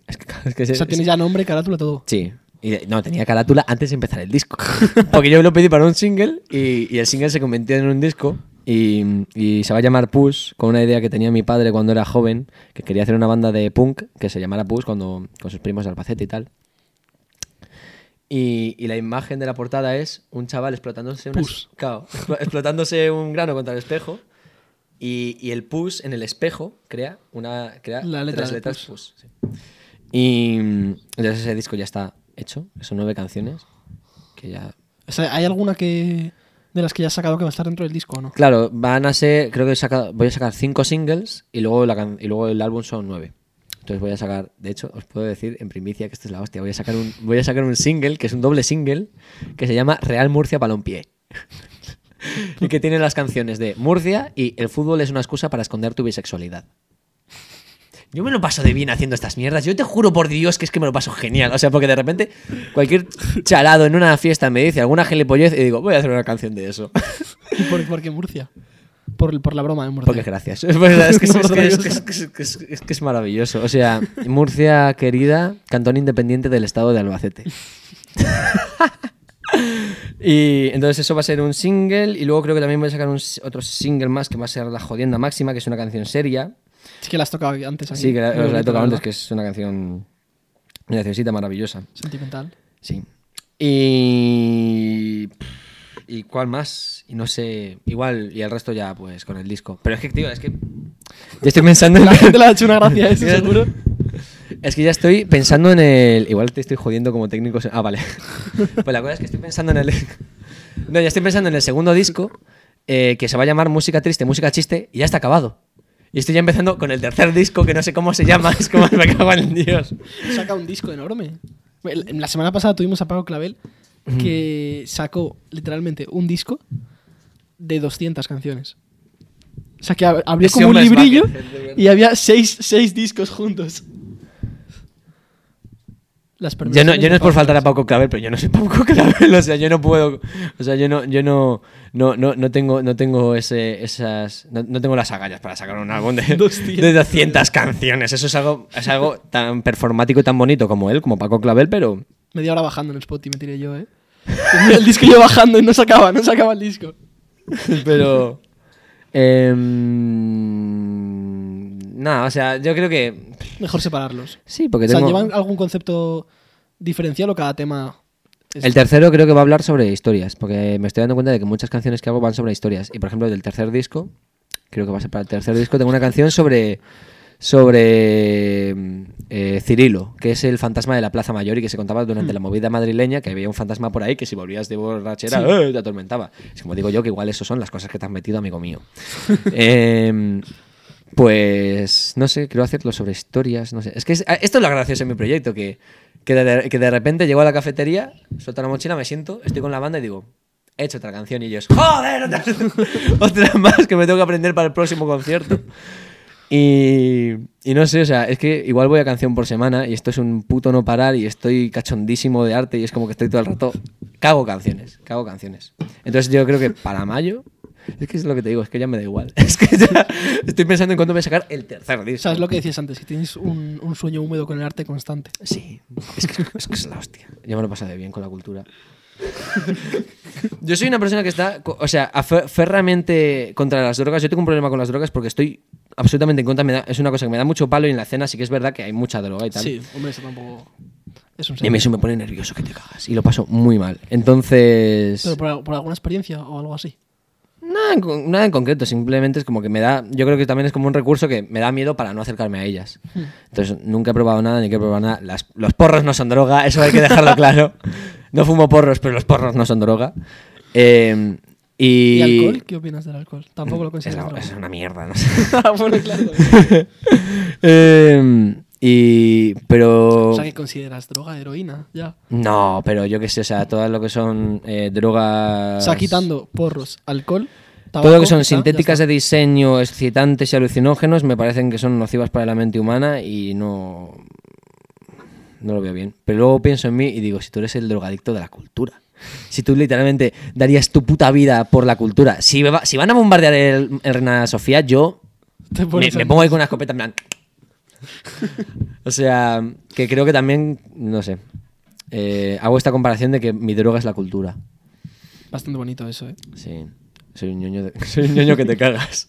Es que, es que O sea, tienes ya nombre, carátula, todo. Sí. Y de- no, tenía carátula antes de empezar el disco. *laughs* Porque yo lo pedí para un single y, y el single se convirtió en un disco. Y, y se va a llamar Push, con una idea que tenía mi padre cuando era joven, que quería hacer una banda de punk que se llamara Push cuando, con sus primos de Albacete y tal. Y, y la imagen de la portada es un chaval explotándose, una- *laughs* claro, explo- explotándose un grano contra el espejo. Y, y el push en el espejo crea una crea La letra tres letras push. push, sí. Y entonces ese disco ya está hecho, son nueve canciones que ya O sea, ¿hay alguna que de las que ya has sacado que va a estar dentro del disco no? Claro, van a ser, creo que he sacado- voy a sacar cinco singles y luego, la y luego el álbum son nueve. Entonces voy a sacar, de hecho, os puedo decir en primicia que esto es la hostia. Voy a sacar un, voy a sacar un single, que es un doble single, que se llama Real Murcia Palompié. *laughs* y que tiene las canciones de Murcia y el fútbol es una excusa para esconder tu bisexualidad. Yo me lo paso de bien haciendo estas mierdas. Yo te juro por Dios que es que me lo paso genial. O sea, porque de repente cualquier chalado en una fiesta me dice alguna gilipollez y digo, voy a hacer una canción de eso. ¿Y *laughs* por, por qué Murcia? Por, por la broma de Murcia. Porque gracias. Es, que es, maravilloso. O sea, Murcia querida, cantón independiente del estado de Albacete. *laughs* y entonces eso va a ser un single y luego creo que también voy a sacar un otro single más que va a ser La Jodienda Máxima, que es una canción seria. Sí que la has tocado antes. aquí. Sí, que la, os la he tocado antes, que es una canción, una cancioncita maravillosa. Sentimental. Sí. Y. ¿Y cuál más? Y no sé. Igual, y el resto ya, pues, con el disco. Pero es que, tío, es que. Ya estoy pensando en. La gente le ha hecho una gracia eso, *laughs* seguro. Es que ya estoy pensando en el. Igual te estoy jodiendo como técnico. Ah, vale. *laughs* Pues la cosa es que estoy pensando en el. *laughs* No, ya estoy pensando en el segundo disco. eh, que se va a llamar Música Triste, Música Chiste. Y ya está acabado. Y estoy ya empezando con el tercer disco, que no sé cómo se llama. *laughs* Es como me cago en Dios. Saca un disco enorme. La semana pasada tuvimos a Pablo Clavel que sacó literalmente un disco de 200 canciones. O sea, que ab- abrió Ese como un librillo y había seis, seis discos juntos. Las Yo no, yo es por faltar a. Paco Clavel, pero yo no soy Paco *laughs* Clavel, o sea, yo no puedo, o sea, yo no, yo no, no, no, no tengo, no tengo ese, esas, no, no tengo las agallas para sacar un álbum de, 200. de 200 canciones. Eso es algo, es algo tan performático y tan bonito como él, como Paco Clavel, pero Media hora bajando en el spot y me tiré yo, ¿eh? Tenía el disco yo bajando y no sacaba, no sacaba el disco. *laughs* pero em, nada, o sea, yo creo que Mejor separarlos. sí, porque O sea, tengo ¿llevan algún concepto diferencial o cada tema? es- El tercero creo que va a hablar sobre historias, porque me estoy dando cuenta de que muchas canciones que hago van sobre historias. Y por ejemplo, del tercer disco, creo que va a ser para el tercer disco, tengo una canción sobre sobre mm, eh, Cirilo, que es el fantasma de la Plaza Mayor y que se contaba durante la movida madrileña, que había un fantasma por ahí que si volvías de borrachera Sí. ¡eh! te atormentaba. Es como digo yo, que igual eso son las cosas que te has metido, amigo mío. *laughs* Em, pues no sé, quiero hacerlo sobre historias, no sé. Es que es- esto es lo gracioso en mi proyecto, que, que, de, que de repente llego a la cafetería, suelto la mochila, me siento, estoy con la banda y digo, he hecho otra canción y ellos, ¡joder! Otra, *laughs* otra más que me tengo que aprender para el próximo concierto. Y, y no sé, o sea, es que igual voy a canción por semana y esto es un puto no parar y estoy cachondísimo de arte y es como que estoy todo el rato. Cago canciones, cago canciones. Entonces yo creo que para mayo. Es que es lo que te digo, es que ya me da igual. *laughs* Es que ya estoy pensando en cuándo voy a sacar el tercer disco. sea, es lo que decías antes, que tienes un, un sueño húmedo con el arte constante. Sí, es que, es que es la hostia. Yo me lo he pasado bien con la cultura. *laughs* Yo soy una persona que está, o sea, ferramente contra las drogas. Yo tengo un problema con las drogas porque estoy absolutamente en contra. Me da- es una cosa que me da mucho palo y en la cena sí que es verdad que hay mucha droga y tal. Sí, hombre, eso tampoco. Es un Y a mí eso me pone nervioso que te cagas. Y lo paso muy mal. Entonces... Pero por, por alguna experiencia o algo así. Nada en, nada en concreto, simplemente es como que me da, yo creo que también es como un recurso que me da miedo para no acercarme a ellas. Entonces, nunca he probado nada, ni quiero probar nada. Las- los porros no son droga, eso hay que dejarlo claro. *laughs* No fumo porros, pero los porros no son droga. Eh, y... ¿Y alcohol? ¿Qué opinas del alcohol? Tampoco lo Es, consideras droga. es una mierda, no sé. *laughs* Ah, bueno, claro. *laughs* Eh, y... Pero... O sea, que consideras droga, heroína, ya. No, pero yo qué sé, o sea, todo lo que son eh, drogas... O sea, quitando porros, alcohol, Todo lo que son quizá, sintéticas de diseño, excitantes y alucinógenos me parecen que son nocivas para la mente humana y no, no lo veo bien. Pero luego pienso en mí y digo, si tú eres el drogadicto de la cultura, si tú literalmente darías tu puta vida por la cultura, si, va- si van a bombardear el, el Reina Sofía, yo me, pongo ahí con una escopeta en plan... o sea, que creo que también, no sé, eh, hago esta comparación de que mi droga es la cultura. Bastante bonito eso, ¿eh? Sí, soy un ñoño, de- *laughs* soy un ñoño que te cagas.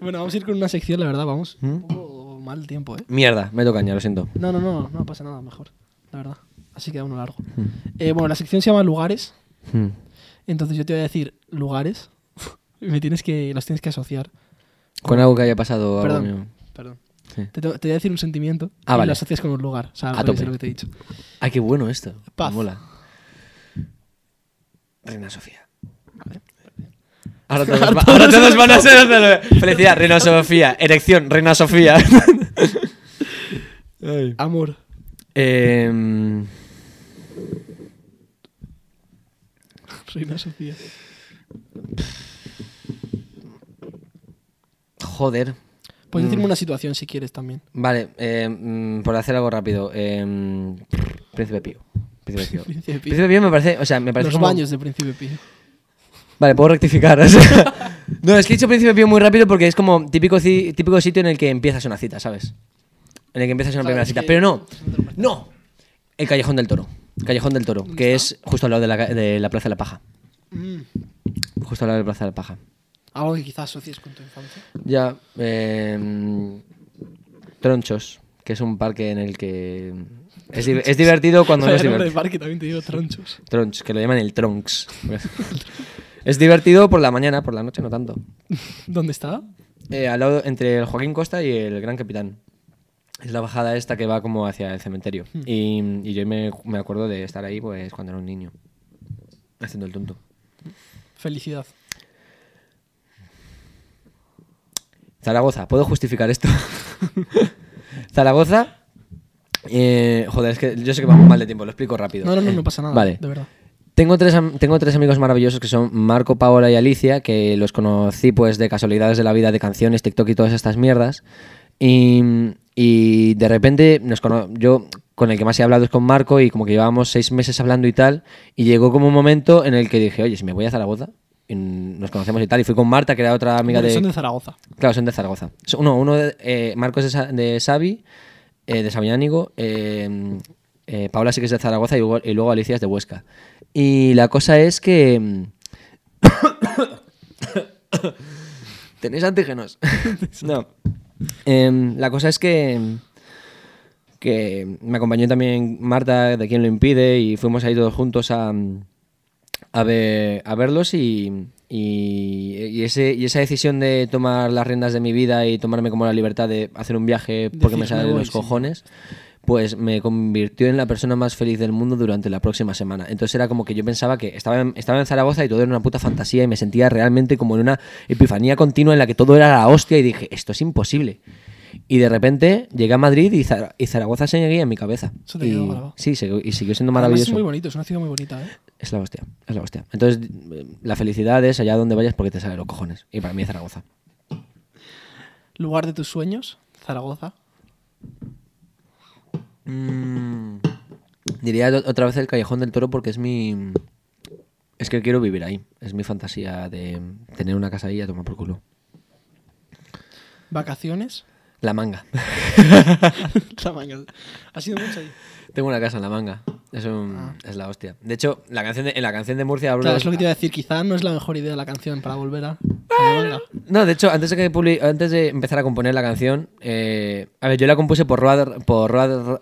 Bueno, vamos a ir con una sección, la verdad, vamos. ¿Mm? Mal tiempo, ¿eh? Mierda, me toca ya, lo siento. No, no, no, no pasa nada, mejor, la verdad. Así queda uno largo. Hmm. Eh, bueno, la sección se llama lugares. Hmm. Entonces yo te voy a decir lugares. *laughs* me tienes que, los tienes que asociar. Con algo que haya pasado algo Perdón, mío. perdón. Sí. Te, te voy a decir un sentimiento Ah, y vale. lo asocias con un lugar. O sea, A tope. lo que te he dicho. Ay, qué bueno esto. Paz. Me mola. Reina Sofía. Ahora *laughs* todos, va- ahora todos van a ser. Felicidad, Reina Sofía. Erección, Reina Sofía. *laughs* Ay. Amor. Em, Reina Sofía. joder. Puedes Mm. decirme una situación si quieres también. Vale, em, por hacer algo rápido. em, Príncipe Pío. Príncipe Pío. *laughs* Príncipe Pío. Príncipe Pío me parece. O sea, me parece Los como- baños de Príncipe Pío. Vale, puedo rectificar. o *laughs* sea. no, es que he dicho Príncipe Pío muy rápido porque es como típico, típico sitio en el que empiezas una cita, ¿sabes? En el que empiezas una Claro, primera cita. Pero no, no. El Callejón del Toro. Callejón del Toro, que es justo al lado de la, de la Plaza de la Paja. Mm. Justo al lado de la Plaza de la Paja. Algo que quizás asocies con tu infancia. Ya, eh, Tronchos, que es un parque en el que es, di- es divertido cuando no es divertido. parque también te digo tronchos. Tronch, que lo llaman el Tronx. *laughs* *laughs* es divertido por la mañana, por la noche no tanto. *laughs* ¿Dónde está? Eh, al lado, entre el Joaquín Costa y el Gran Capitán. Es la bajada esta que va como hacia el cementerio. Y, y yo me, me acuerdo de estar ahí pues cuando era un niño. Haciendo el tonto. Felicidad. Zaragoza, ¿puedo justificar esto? *laughs* Zaragoza. eh, joder, es que yo sé que vamos mal de tiempo, lo explico rápido. No, no, no, no pasa nada. Vale. De verdad. Tengo tres, tengo tres amigos maravillosos que son Marco, Paola y Alicia, que los conocí pues de casualidades de la vida, de canciones, TikTok y todas estas mierdas. Y, y de repente nos cono- yo con el que más he hablado es con Marco y como que llevábamos seis meses hablando y tal. Y llegó como un momento en el que dije, oye, si me voy a Zaragoza, y nos conocemos y tal. Y fui con Marta, que era otra amiga de... Son de Zaragoza. Claro, son de Zaragoza. Uno, uno de, eh, Marcos de, Sa- de Xavi, eh, de Sabiánigo, eh, eh, Paula sí que es de Zaragoza y luego, y luego Alicia es de Huesca. Y la cosa es que... mm, *coughs* ¿Tenéis antígenos? *laughs* no. Em, la cosa es que... que me acompañó también Marta, de quien lo impide, y fuimos ahí todos juntos a, a, ver, a verlos y, y, y ese, y esa decisión de tomar las riendas de mi vida y tomarme como la libertad de hacer un viaje porque me sale "Me de voy", los sí. cojones, pues me convirtió en la persona más feliz del mundo durante la próxima semana. Entonces era como que yo pensaba que estaba en, estaba en Zaragoza y todo era una puta fantasía y me sentía realmente como en una epifanía continua en la que todo era la hostia y dije, esto es imposible. Y de repente llegué a Madrid y, Zara- y Zaragoza seguía en mi cabeza. Eso te y, quedó sí, se- y siguió siendo Además maravilloso. es muy bonito, es una ciudad muy bonita, ¿eh? Es la hostia, es la hostia. Entonces, eh, la felicidad es allá donde vayas porque te sale los cojones. Y para mí es Zaragoza. Lugar de tus sueños, Zaragoza. Mm, diría otra vez el Callejón del Toro porque es mi... Es que quiero vivir ahí. Es mi fantasía de tener una casa ahí y a tomar por culo. Vacaciones. La manga. *laughs* La manga. ¿Ha sido mucho ahí? Tengo una casa en La Manga. Es, un- Ah. es la hostia. De hecho, la canción de- en la canción de Murcia Claro, es lo que te iba a decir. Quizá no es la mejor idea la canción para volver a. No, de hecho, antes de, que publi- antes de empezar a componer la canción, eh, a ver, yo la compuse por Road, por Road,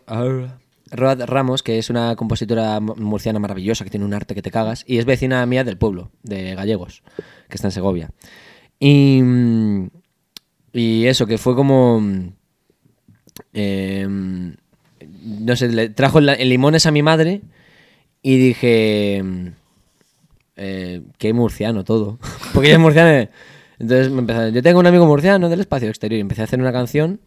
Road Ramos, que es una compositora mu- murciana maravillosa que tiene un arte que te cagas, y es vecina mía del pueblo, de Gallegos, que está en Segovia. Y, y eso, que fue como... eh, no sé, le trajo el, el limones a mi madre y dije... eh, qué murciano todo. *laughs* Porque ella es murciana. Entonces me empecé, yo tengo un amigo murciano del espacio exterior y empecé a hacer una canción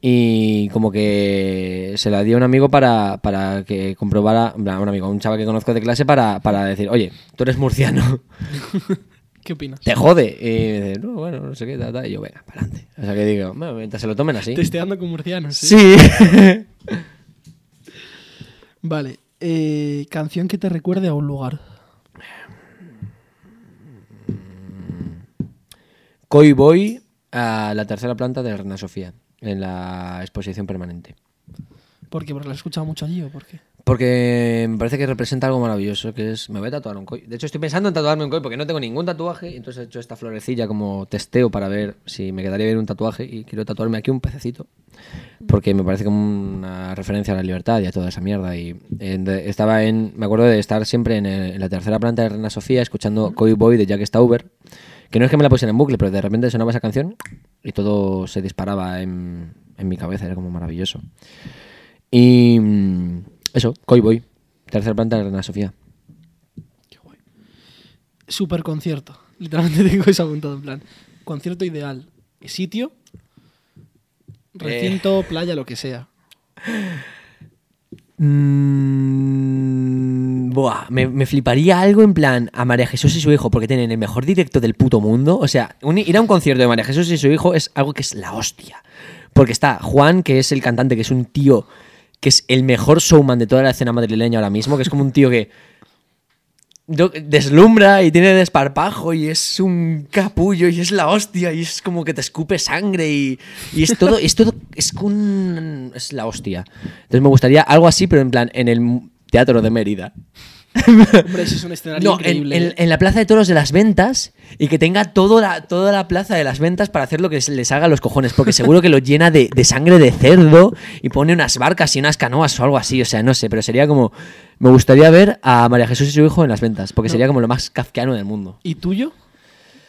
y como que se la di a un amigo para, para que comprobara, un amigo, un chaval que conozco de clase para, para decir, oye, tú eres murciano, *laughs* ¿Qué opinas? te jode. Y me dice, no, bueno, no sé qué, tal, tal. Y yo, venga, para adelante. O sea que digo, bueno, mientras se lo tomen así. Testeando con murcianos. ¿sí? Sí. *laughs* Vale. eh, canción que te recuerde a un lugar. Hoy voy a la tercera planta de Reina Sofía, en la exposición permanente. ¿Por qué? ¿Porque la has escuchado mucho allí o por qué? Porque me parece que representa algo maravilloso, que es, me voy a tatuar un koi. De hecho, estoy pensando en tatuarme un koi porque no tengo ningún tatuaje, y entonces he hecho esta florecilla como testeo para ver si me quedaría bien un tatuaje y quiero tatuarme aquí un pececito. Porque me parece como una referencia a la libertad y a toda esa mierda. Y estaba en, me acuerdo de estar siempre en, el- en la tercera planta de Reina Sofía escuchando Koi Boy de Jack Stauber, que no es que me la pusiera en bucle, pero de repente sonaba esa canción y todo se disparaba en, en mi cabeza, era como maravilloso. Y mm, eso, Koi Boy, tercera planta de Reina Sofía. Super concierto. Literalmente *laughs* tengo eso apuntado en plan. Concierto ideal. Sitio. Recinto, playa, lo que sea. Mm, buah, me, me fliparía algo en plan a María Jesús y su hijo, porque tienen el mejor directo del puto mundo. O sea, un- ir a un concierto de María Jesús y su hijo es algo que es la hostia. Porque está Juan, que es el cantante, que es un tío que es el mejor showman de toda la escena madrileña ahora mismo, que es como un tío que deslumbra y tiene desparpajo y es un capullo y es la hostia y es como que te escupe sangre y, y es todo, es todo, es un, es la hostia. Entonces me gustaría algo así, pero en plan, en el teatro de Mérida. *laughs* Hombre, eso es un escenario No, en, increíble. en- en la plaza de toros de las ventas y que tenga toda la, toda la plaza de las ventas para hacer lo que les haga a los cojones, porque seguro que lo llena de, de sangre de cerdo y pone unas barcas y unas canoas o algo así, o sea, no sé, pero sería como... Me gustaría ver a María Jesús y su hijo en las ventas, porque sería como lo más kafkiano del mundo. ¿Y tuyo?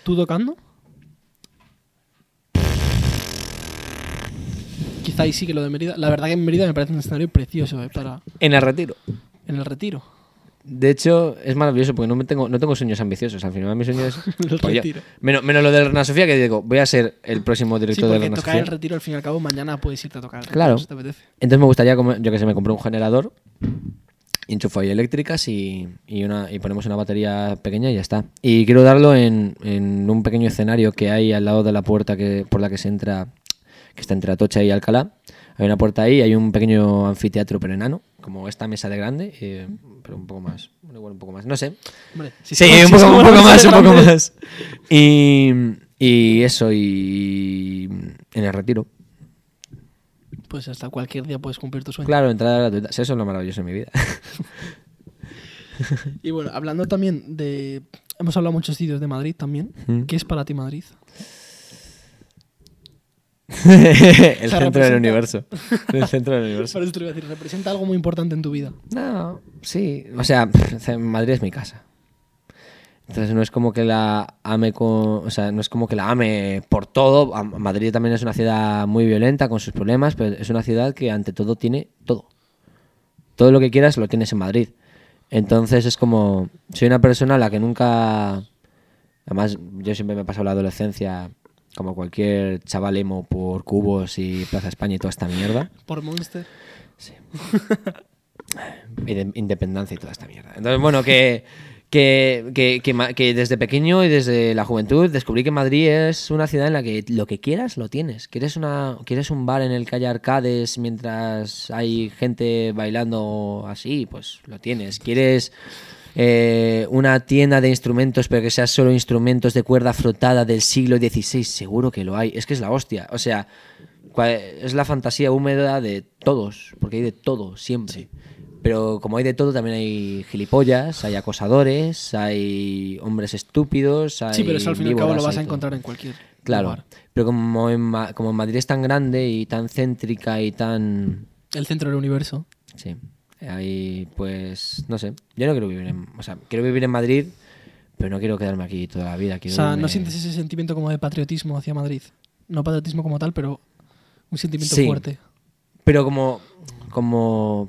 ¿Tú tocando? Quizá ahí sí que lo de Mérida. La verdad que en Mérida me parece un escenario precioso eh, para En el retiro. en el retiro. De hecho, es maravilloso porque no, me tengo, no tengo sueños ambiciosos. Al final, mi sueño es. El *laughs* Pues menos, menos lo de Reina Sofía, que digo, voy a ser el próximo Sí, director de porque Reina tocar Sofía. el retiro al fin y al cabo mañana puedes irte a tocar. el retiro, Claro. si te apetece. Entonces me gustaría, como, yo que sé, me compré un generador, enchufo ahí eléctricas y, y, una, y ponemos una batería pequeña y ya está. Y quiero darlo en, en un pequeño escenario que hay al lado de la puerta que, por la que se entra, que está entre Atocha y Alcalá. Hay una puerta ahí, hay un pequeño anfiteatro pero enano, como esta mesa de grande, eh, pero un poco más, bueno, igual un poco más, no sé. Hombre, si Sí, un poco, un somos poco más, un poco más. Y, y eso, y en el retiro. Pues hasta cualquier día puedes cumplir tu sueño. Claro, entrada gratuita. Sí, Eso es lo maravilloso de mi vida. *laughs* Y bueno, hablando también de. Hemos hablado muchos sitios de Madrid también. Mm. ¿Qué es para ti Madrid? El sea, centro del universo. El centro del universo. Te a decir, representa algo muy importante en tu vida. No, sí. O sea, Madrid es mi casa. Entonces no es como que la ame con, o sea, no es como que la ame por todo. Madrid también es una ciudad muy violenta con sus problemas, pero es una ciudad que ante todo tiene todo. Todo lo que quieras lo tienes en Madrid. Entonces es como soy una persona a la que nunca además yo siempre me he pasado la adolescencia como cualquier chaval emo por cubos y Plaza España y toda esta mierda. Por Monster. de independencia y toda esta mierda. Entonces, bueno, que, que, que, que desde pequeño y desde la juventud descubrí que Madrid es una ciudad en la que lo que quieras lo tienes. ¿Quieres, una, quieres un bar en el que haya arcades mientras hay gente bailando así? Pues lo tienes. ¿Quieres eh, una tienda de instrumentos pero que sea solo instrumentos de cuerda frotada del siglo XVI? Seguro que lo hay. Es que es la hostia. O sea, es la fantasía húmeda de todos, porque hay de todo siempre. Pero como hay de todo, también hay gilipollas, hay acosadores, hay hombres estúpidos, hay Sí, pero eso al fin y al cabo lo vas a todo. encontrar en cualquier Claro, lugar. pero como en, Ma- como en Madrid es tan grande y tan céntrica y tan... El centro del universo. Sí, ahí pues no sé, yo no quiero vivir en... O sea, quiero vivir en Madrid, pero no quiero quedarme aquí toda la vida. O sea, ¿no sientes ese sentimiento como de patriotismo hacia Madrid? No patriotismo como tal, pero un sentimiento Sí. fuerte. Pero como... Como...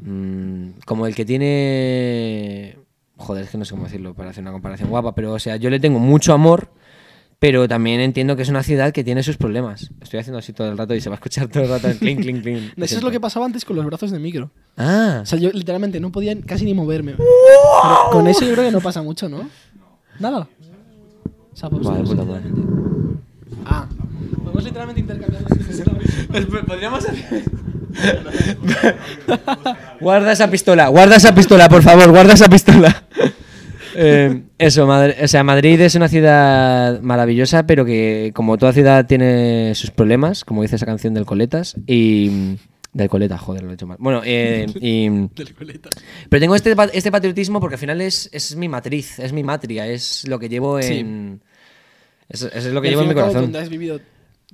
mm, como el que tiene... Joder, es que no sé cómo decirlo para hacer una comparación guapa, pero o sea, yo le tengo mucho amor, pero también entiendo que es una ciudad que tiene sus problemas. Estoy haciendo así todo el rato y se va a escuchar todo el rato el clink, clink, clink. *laughs* Eso es lo que pasaba antes con los brazos de micro. Ah, O sea, yo literalmente no podía casi ni moverme. Pero con eso yo creo que no pasa mucho, ¿no? Nada. O sea, pues, sé. puta madre. Ah. Podemos literalmente intercambiar. *laughs* Podríamos hacer. *laughs* guarda esa pistola, guarda esa pistola, por favor, guarda esa pistola. Eh, eso, o sea, Madrid es una ciudad maravillosa, pero que como toda ciudad tiene sus problemas, como dice esa canción del Coletas, y... Del Coleta, joder, lo he hecho mal. Bueno, eh, y... Pero tengo este, este patriotismo porque al final es, es mi matriz, es mi matria, es lo que llevo en... Es lo que llevo en mi corazón. Donde has vivido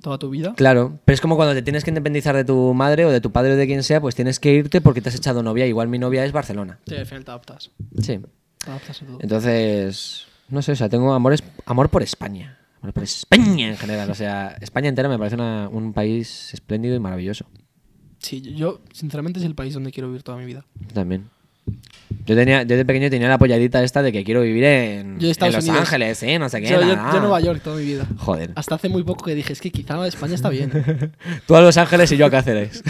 toda tu vida. Claro, pero es como cuando te tienes que independizar de tu madre o de tu padre o de quien sea, pues tienes que irte porque te has echado novia. Igual mi novia es Barcelona. Sí, al final te adaptas. Sí. Todo. Entonces, no sé, o sea, tengo amor, es- amor por España. Amor por España en general. O sea, España entera me parece una- un país espléndido y maravilloso. Sí, yo- sinceramente, es el país donde quiero vivir toda mi vida. También. Yo tenía, yo de pequeño tenía la polladita esta de que quiero vivir en, Yo Los Unidos. Ángeles, ¿eh? No sé qué. Yo, yo Nueva York toda mi vida. Joder. Hasta hace muy poco que dije, es que quizá España está bien. *laughs* Tú a Los Ángeles y yo a Cáceres.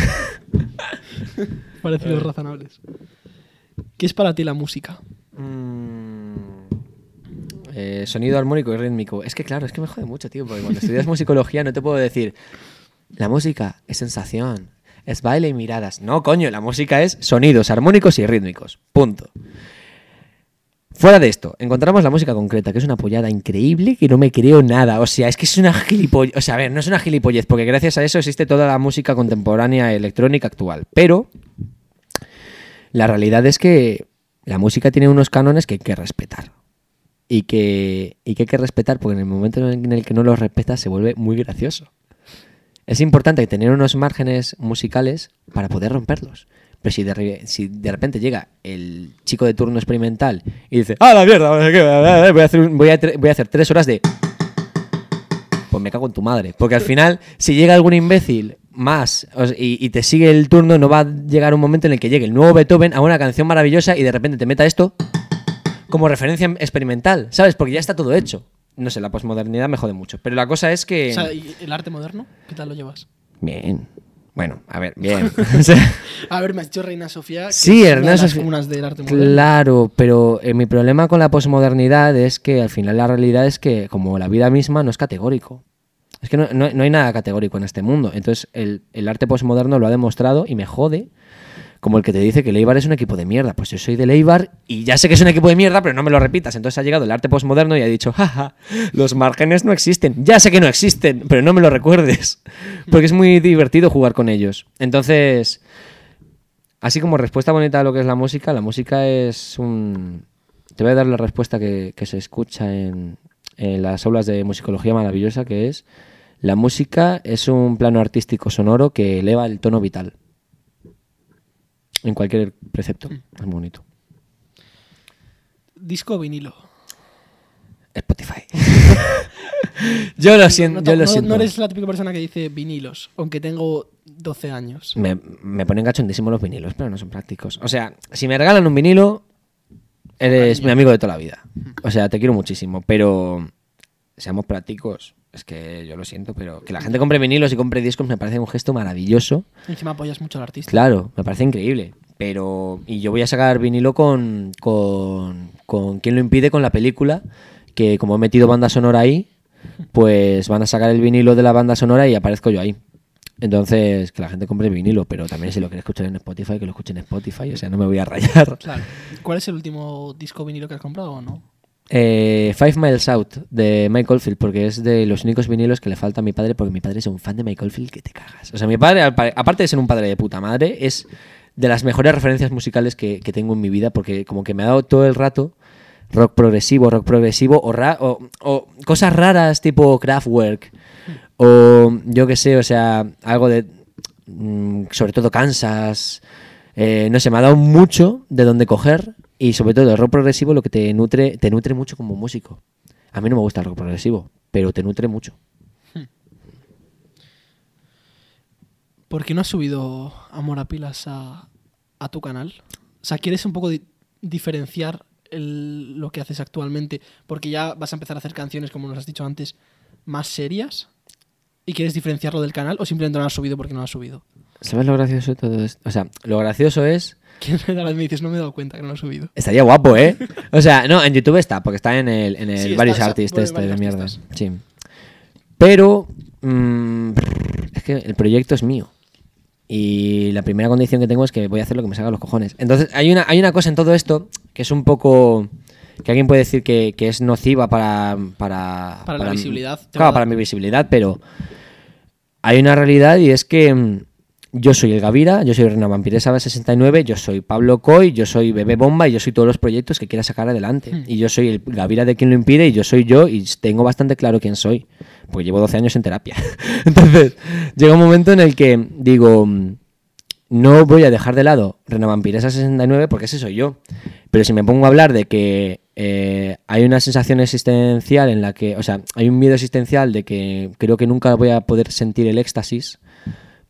*laughs* Parecidos razonables. ¿Qué es para ti la música? Mm, eh, sonido armónico y rítmico. Es que claro, es que me jode mucho, tío, porque cuando estudias musicología no te puedo decir, la música es sensación, es baile y miradas. No, coño, la música es sonidos armónicos y rítmicos. Punto. Fuera de esto, encontramos la música concreta, que es una pollada increíble que no me creo nada. O sea, es que es una gilipollez. O sea, a ver, no es una gilipollez, porque gracias a eso existe toda la música contemporánea electrónica actual. Pero la realidad es que la música tiene unos cánones que hay que respetar. Y que, y que hay que respetar porque en el momento en el que no los respetas se vuelve muy gracioso. Es importante tener unos márgenes musicales para poder romperlos. Pero si de, repente llega el chico de turno experimental y dice, ¡ah, la mierda! no sé qué, Voy a hacer, voy a voy a hacer tres horas de... Pues me cago en tu madre. Porque al final, si llega algún imbécil más y, y te sigue el turno, no va a llegar un momento en el que llegue el nuevo Beethoven a una canción maravillosa y de repente te meta esto como referencia experimental, ¿sabes? Porque ya está todo hecho. No sé, la posmodernidad me jode mucho. Pero la cosa es que... O sea, ¿y el arte moderno? ¿Qué tal lo llevas? Bien. Bueno, a ver, bien. *laughs* A ver, me has dicho Reina Sofía. que Sí, Reina Sofía- del arte moderno. claro, pero eh, mi problema con la posmodernidad es que al final la realidad es que, como la vida misma, no es categórico. Es que no, no- no hay nada categórico en este mundo. Entonces, el, el arte posmoderno lo ha demostrado y me jode. Como el que te dice que el Eibar es un equipo de mierda. Pues yo soy del Eibar y ya sé que es un equipo de mierda, pero no me lo repitas. Entonces ha llegado el arte posmoderno y ha dicho, jaja, los márgenes no existen. Ya sé que no existen, pero no me lo recuerdes. *laughs* Porque es muy divertido jugar con ellos. Entonces, Así como respuesta bonita a lo que es la música, la música es un... Te voy a dar la respuesta que, que se escucha en, en las aulas de musicología maravillosa, que es la música es un plano artístico sonoro que eleva el tono vital. En cualquier precepto. Es muy bonito. Disco o vinilo. Spotify. *laughs* yo lo siento. No, yo lo no- siento. no eres la típica persona que dice vinilos, aunque tengo 12 años. Me, me ponen cachondísimo los vinilos, pero no son prácticos. O sea, si me regalan un vinilo, eres mi amigo de toda la vida. O sea, te quiero muchísimo, pero seamos prácticos. Es que yo lo siento, pero que la gente compre vinilos y compre discos me parece un gesto maravilloso. Encima apoyas mucho al artista. Claro, me parece increíble. Pero. Y yo voy a sacar vinilo con. con. con quien lo impide con la película. Que como he metido banda sonora ahí, pues van a sacar el vinilo de la banda sonora y aparezco yo ahí. Entonces, que la gente compre vinilo, pero también si lo quiere escuchar en Spotify, que lo escuchen en Spotify. O sea, no me voy a rayar. Claro. ¿Cuál es el último disco vinilo que has comprado o no? Eh, Five Miles Out de Mike Oldfield, porque es de los únicos vinilos que le falta a mi padre, porque mi padre es un fan de Mike Oldfield que te cagas. O sea, mi padre, aparte de ser un padre de puta madre, es de las mejores referencias musicales que, tengo en mi vida, porque como que me ha dado todo el rato rock progresivo, rock progresivo, o, ra- o, cosas raras tipo Kraftwerk, o yo qué sé, o sea, algo de, mm, sobre todo Kansas, eh, no sé, me ha dado mucho de donde coger y sobre todo el rock progresivo lo que te nutre, te nutre mucho como músico. A mí no me gusta el rock progresivo, pero te nutre mucho. ¿Por qué no has subido Amor a Pilas a, a tu canal? O sea, ¿quieres un poco di- diferenciar el- lo que haces actualmente? Porque ya vas a empezar a hacer canciones, como nos has dicho antes, más serias. ¿Y quieres diferenciarlo del canal o simplemente no lo has subido porque no lo has subido? ¿Sabes lo gracioso de todo esto? O sea, lo gracioso es... Que me dices, no me he dado cuenta que no lo has subido. Estaría guapo, ¿eh? O sea, no, en YouTube está, porque está en el, en el Sí, está, varios está- artistas bueno, este varios de mierda. Sí. Pero mm, es que el proyecto es mío. Y la primera condición que tengo es que voy a hacer lo que me salga a los cojones. Entonces, hay una, hay una cosa en todo esto que es un poco. que alguien puede decir que, que es nociva para. Para, Para la visibilidad, Claro, para mi visibilidad, pero. Hay una realidad y es que. Yo soy el Gavira, yo soy Rena Vampiresa 69, yo soy Pablo Coy, yo soy Bebé Bomba y yo soy todos los proyectos que quiera sacar adelante. Hmm. Y yo soy el Gavira de quien lo impide y yo soy yo y tengo bastante claro quién soy, porque llevo 12 años en terapia. *laughs* Entonces, llega un momento en el que digo, no voy a dejar de lado Rena Vampiresa 69 porque ese soy yo. Pero si me pongo a hablar de que eh, hay una sensación existencial en la que, o sea, hay un miedo existencial de que creo que nunca voy a poder sentir el éxtasis,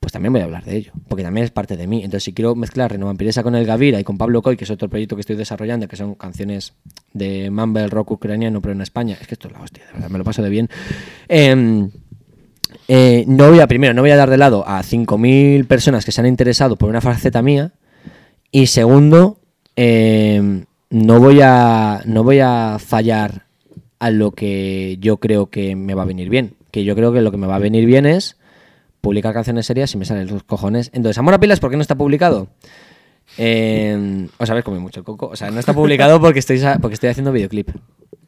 pues también voy a hablar de ello, porque también es parte de mí. Entonces, si quiero mezclar Reno Vampiresa con el Gavira y con Pablo Coy, que es otro proyecto que estoy desarrollando, que son canciones de mumble rock ucraniano, pero en España, es que esto es la hostia, de verdad, me lo paso de bien. Em, eh, no voy a, primero, no voy a dar de lado a 5.000 personas que se han interesado por una faceta mía. Y segundo, eh, no, voy a, no voy a fallar a lo que yo creo que me va a venir bien. Que yo creo que lo que me va a venir bien es publicar canciones serias y me salen los cojones. Entonces, Amor a Pilas, ¿por qué no está publicado? Eh, os habéis comido mucho el coco. O sea, no está publicado porque estoy, porque estoy haciendo videoclip.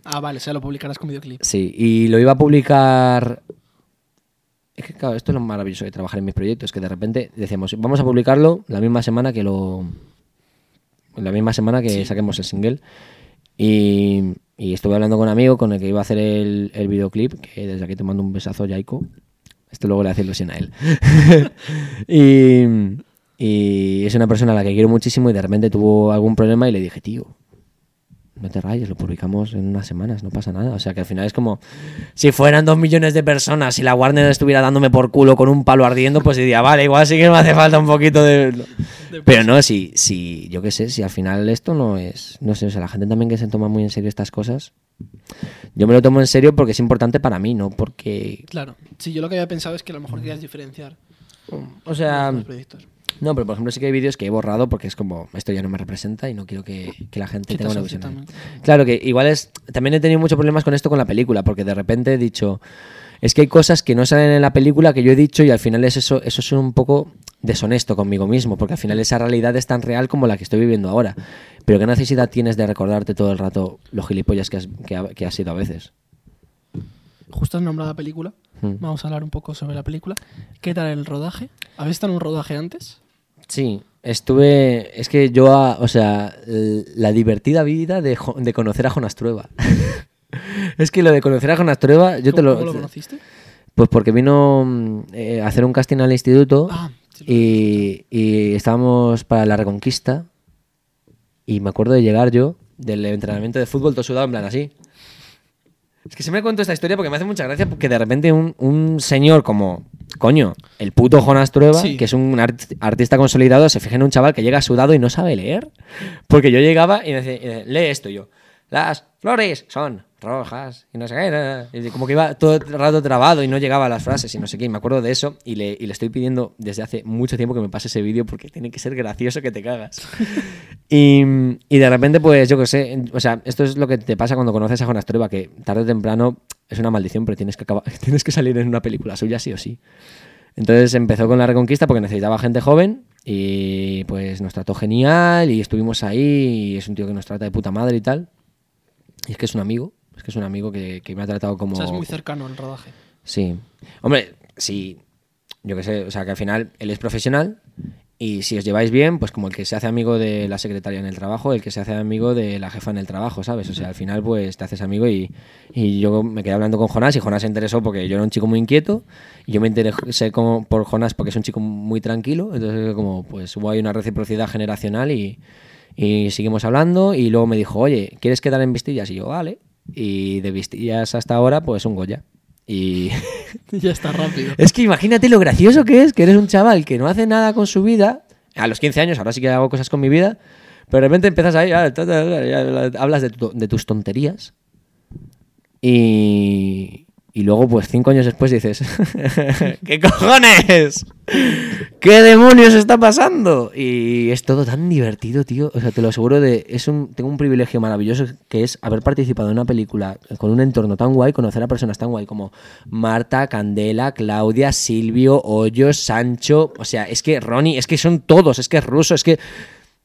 Ah, vale, o sea, lo publicarás con videoclip. Sí, y lo iba a publicar. Es que, claro, esto es lo maravilloso de trabajar en mis proyectos, que de repente decíamos, vamos a publicarlo la misma semana que lo. La misma semana que Sí. saquemos el single. Y, y estuve hablando con un amigo con el que iba a hacer el, el videoclip, que desde aquí te mando un besazo, Yaiko. Esto luego le hace ilusión a él. *laughs* y, y es una persona a la que quiero muchísimo y de repente tuvo algún problema y le dije, tío, no te rayes, lo publicamos en unas semanas, no pasa nada. O sea que al final es como si fueran dos millones de personas y la Warner estuviera dándome por culo con un palo ardiendo, pues diría, vale, igual sí que me hace falta un poquito de. Pero no, si, si, yo qué sé, si al final esto no es. No sé, o sea, la gente también que se toma muy en serio estas cosas. Yo me lo tomo en serio porque es importante para mí, no porque. Claro. Sí, yo lo que había pensado es que a lo mejor querías diferenciar O sea. los proyectos. No, pero por ejemplo sí que hay vídeos que he borrado porque es como, esto ya no me representa y no quiero que, que la gente tenga una visión. Claro que igual es. También he tenido muchos problemas con esto con la película, porque de repente he dicho. Es que hay cosas que no salen en la película que yo he dicho y al final es eso, eso es un poco deshonesto conmigo mismo, porque al final esa realidad es tan real como la que estoy viviendo ahora. Pero ¿qué necesidad tienes de recordarte todo el rato los gilipollas que has, que ha- que has sido a veces? Justo has nombrado la película. Hmm. Vamos a hablar un poco sobre la película. ¿Qué tal el rodaje? ¿Habéis estado en un rodaje antes? Sí, estuve. Es que yo, a- o sea, la divertida vida de, de conocer a Jonas Trueba. *laughs* es que lo de conocer a Jonas Trueba, yo te ¿Cómo, lo. cómo lo conociste? Pues porque vino mm, eh, a hacer un casting al instituto Ah, sí, y, y estábamos para la reconquista y me acuerdo de llegar yo del entrenamiento de fútbol todo sudado en plan así. Es que se me cuento esta historia porque me hace mucha gracia porque de repente un, un señor como, coño, el puto Jonas Trueba, Sí. que es un art- artista consolidado, se fija en un chaval que llega sudado y no sabe leer. Porque yo llegaba y me decía, lee esto y yo. Las flores son rojas y no sé qué. Y como que iba todo el rato trabado y no llegaba a las frases y no sé qué. Y me acuerdo de eso y le, y le estoy pidiendo desde hace mucho tiempo que me pase ese vídeo porque tiene que ser gracioso que te cagas. *laughs* y, y de repente, pues yo qué sé. O sea, esto es lo que te pasa cuando conoces a Jonas Trueba, que tarde o temprano es una maldición, pero tienes que, acabar- *laughs* tienes que salir en una película suya sí o sí. Entonces empezó con la reconquista porque necesitaba gente joven y pues nos trató genial y estuvimos ahí y es un tío que nos trata de puta madre y tal. Y es que es un amigo, es que es un amigo que, que me ha tratado como... O sea, es muy cercano el rodaje. Sí. Hombre, sí. Yo qué sé, o sea, que al final él es profesional y si os lleváis bien, pues como el que se hace amigo de la secretaria en el trabajo, el que se hace amigo de la jefa en el trabajo, ¿sabes? O sea, al final pues te haces amigo y, y yo me quedé hablando con Jonás y Jonás se interesó porque yo era un chico muy inquieto y yo me interesé como por Jonás porque es un chico muy tranquilo, entonces como pues hubo ahí una reciprocidad generacional y, y seguimos hablando y luego me dijo, oye, ¿quieres quedar en Vistillas? Y yo, vale. Y de Vistillas hasta ahora pues un Goya. Y *laughs* ya está rápido. es que imagínate lo gracioso que es, que eres un chaval que no hace nada con su vida. A los 15 años, ahora sí que hago cosas con mi vida. Pero de repente empiezas ahí, ya, ya, hablas de, tu- de tus tonterías. Y, y luego, pues cinco años después dices, *laughs* ¿qué cojones? ¿Qué demonios está pasando? Y es todo tan divertido, tío. O sea, te lo aseguro de. Es un, tengo un privilegio maravilloso que es haber participado en una película con un entorno tan guay, conocer a personas tan guay como Marta, Candela, Claudia, Silvio, Hoyos, Sancho. O sea, es que Ronnie, es que son todos, es que es ruso, es que.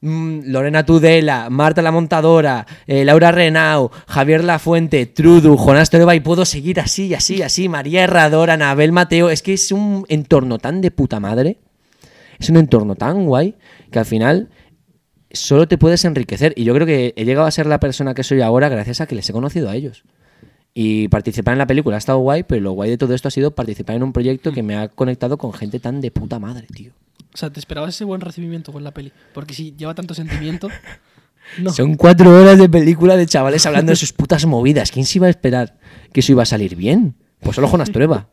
Mm, Lorena Tudela, Marta la Montadora, eh, Laura Renau, Javier Lafuente, Trudu, Jonás Toreba y puedo seguir así, así, así, María Herradora, Anabel Mateo, es que es un entorno tan de puta madre, es un entorno tan guay que al final solo te puedes enriquecer y yo creo que he llegado a ser la persona que soy ahora gracias a que les he conocido a ellos. Y participar en la película ha estado guay, pero lo guay de todo esto ha sido participar en un proyecto que me ha conectado con gente tan de puta madre, tío. O sea, ¿te esperabas ese buen recibimiento con la peli? Porque si lleva tanto sentimiento... *laughs* No. Son cuatro horas de película de chavales hablando de sus putas movidas. ¿Quién se iba a esperar que eso iba a salir bien? Pues solo Jonas Trueba.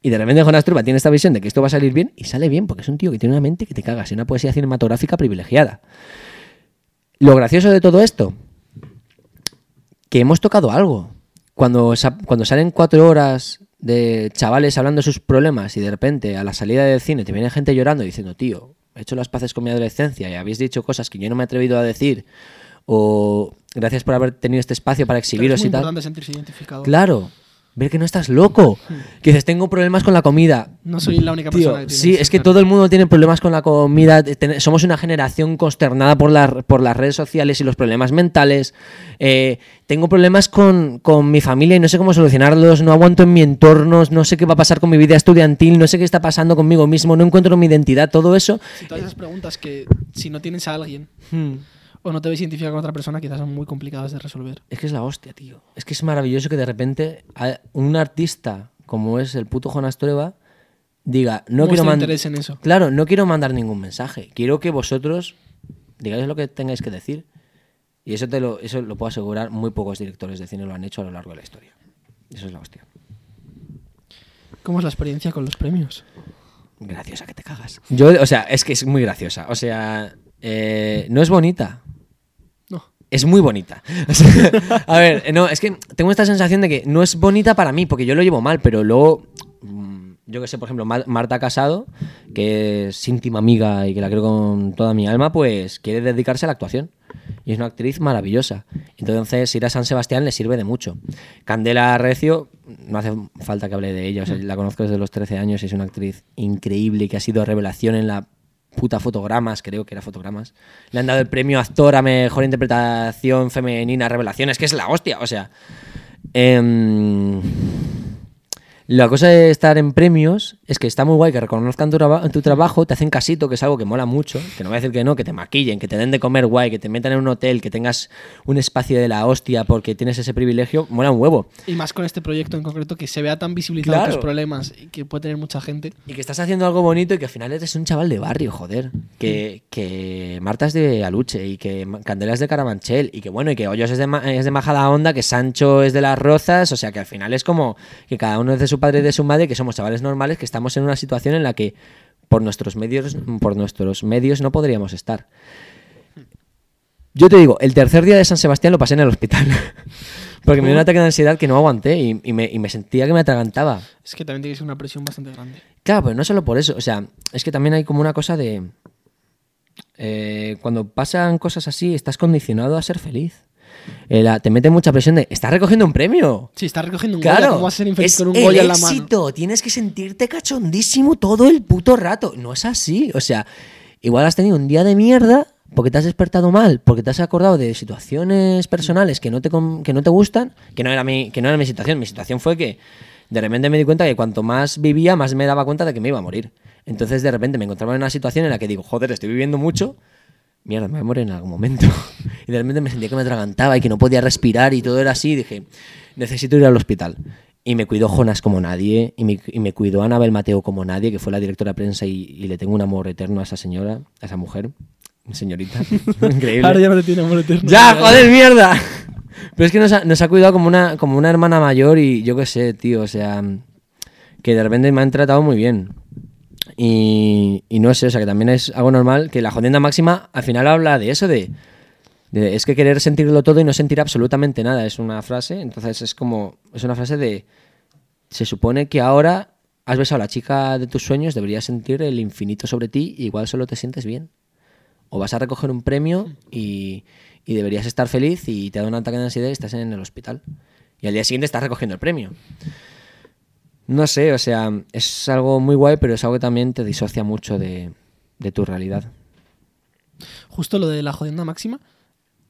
Y de repente Jonas Trueba tiene esta visión de que esto va a salir bien y sale bien, porque es un tío que tiene una mente que te cagas y una poesía cinematográfica privilegiada. Lo gracioso de todo esto, que hemos tocado algo. Cuando, cuando salen cuatro horas de chavales hablando de sus problemas y de repente a la salida del cine te viene gente llorando y diciendo, tío, he hecho las paces con mi adolescencia y habéis dicho cosas que yo no me he atrevido a decir, o gracias por haber tenido este espacio para Pero es exhibiros muy y tal. sentirse identificado. Claro, ver que no estás loco. Que dices, tengo problemas con la comida. No soy la única Tío, persona que tiene sí, es que todo el mundo tiene problemas con la comida. ten- Somos una generación consternada por, la- por las redes sociales y los problemas mentales. Eh, tengo problemas con, con mi familia y no sé cómo solucionarlos. No aguanto en mi entorno. No sé qué va a pasar con mi vida estudiantil. No sé qué está pasando conmigo mismo. No encuentro mi identidad. Todo eso. Si todas esas preguntas que si no tienes a alguien o no te ves identificado con otra persona, quizás son muy complicadas de resolver. Es que es la hostia, tío. Es que es maravilloso que de repente un artista como es el puto Jonas Trueba diga, no quiero mandar... en eso. Claro, no quiero mandar ningún mensaje. Quiero que vosotros digáis lo que tengáis que decir. Y eso te lo, eso lo puedo asegurar, muy pocos directores de cine lo han hecho a lo largo de la historia. Eso es la hostia. ¿Cómo es la experiencia con los premios? Graciosa que te cagas. Yo, o sea, es que es muy graciosa. O sea, eh, no es bonita. Es muy bonita. *laughs* A ver, no, es que tengo esta sensación de que no es bonita para mí, porque yo lo llevo mal, pero luego, mm, yo que sé, por ejemplo, Mar- Marta Casado, que es íntima amiga y que la quiero con toda mi alma, pues quiere dedicarse a la actuación. Y es una actriz maravillosa. Entonces, ir a San Sebastián le sirve de mucho. Candela Recio, no hace falta que hable de ella, la conozco desde los 13 años y es una actriz increíble que ha sido revelación en la puta fotogramas, creo que era fotogramas. Le han dado el premio actor a mejor interpretación femenina revelación. Es que es la hostia, o sea. em, la cosa de estar en premios es que está muy guay que reconozcan tu, traba- tu trabajo, te hacen casito, que es algo que mola mucho, que no voy a decir que no, que te maquillen, que te den de comer guay, que te metan en un hotel, que tengas un espacio de la hostia porque tienes ese privilegio, mola un huevo. Y más con este proyecto en concreto, que se vea tan visibilizado Claro. tus problemas y que puede tener mucha gente. Y que estás haciendo algo bonito y que al final eres un chaval de barrio, joder. Que, que Marta es de Aluche y que Candela es de Carabanchel y que bueno, y que Hoyos es de, Ma- es de Majada Onda, que Sancho es de Las Rozas, o sea que al final es como que cada uno es de su padre y de su madre, que somos chavales normales, que estamos en una situación en la que por nuestros medios, por nuestros medios no podríamos estar. Yo te digo, el tercer día de San Sebastián lo pasé en el hospital. *laughs* Porque me dio un ataque de ansiedad que no aguanté y, y me, y me sentía que me atragantaba. Es que también tiene que ser una presión bastante grande. Claro, pero no solo por eso. O sea, es que también hay como una cosa de. eh, cuando pasan cosas así, estás condicionado a ser feliz. Eh, la- te mete mucha presión de. Estás recogiendo un premio. Si estás recogiendo un Goya, Claro, ¿cómo vas a ser infeliz es con un el Goya en la mano? éxito. Tienes que sentirte cachondísimo todo el puto rato. No es así. O sea, igual has tenido un día de mierda, porque te has despertado mal, porque te has acordado de situaciones personales que no te, que no te gustan, que no, era mi, que no era mi situación. Mi situación fue que de repente me di cuenta que cuanto más vivía, más me daba cuenta de que me iba a morir. Entonces de repente me encontraba en una situación en la que digo, joder, estoy viviendo mucho, mierda, me voy a morir en algún momento. *laughs* y de repente me sentía que me atragantaba y que no podía respirar y todo era así. Y dije, necesito ir al hospital. Y me cuidó Jonas como nadie, y me, y me cuidó Anabel Mateo como nadie, que fue la directora de prensa, y, y le tengo un amor eterno a esa señora, a esa mujer, señorita. *laughs* Increíble. Ahora ya no le tiene amor eterno. ¡Ya, joder, mierda! *laughs* Pero es que nos ha, nos ha cuidado como una, como una hermana mayor y yo qué sé, tío, o sea, que de repente me han tratado muy bien. Y, no sé, o sea, que también es algo normal que la jodienda máxima al final habla de eso, de, de- es que querer sentirlo todo y no sentir absolutamente nada. Es una frase, entonces es como, es una frase de, se supone que ahora has besado a la chica de tus sueños, deberías sentir el infinito sobre ti y igual solo te sientes bien. O vas a recoger un premio y, y deberías estar feliz y te da un ataque de ansiedad y estás en el hospital. Y al día siguiente estás recogiendo el premio. No sé, o sea, es algo muy guay, pero es algo que también te disocia mucho de, de tu realidad. Justo lo de la jodienda máxima,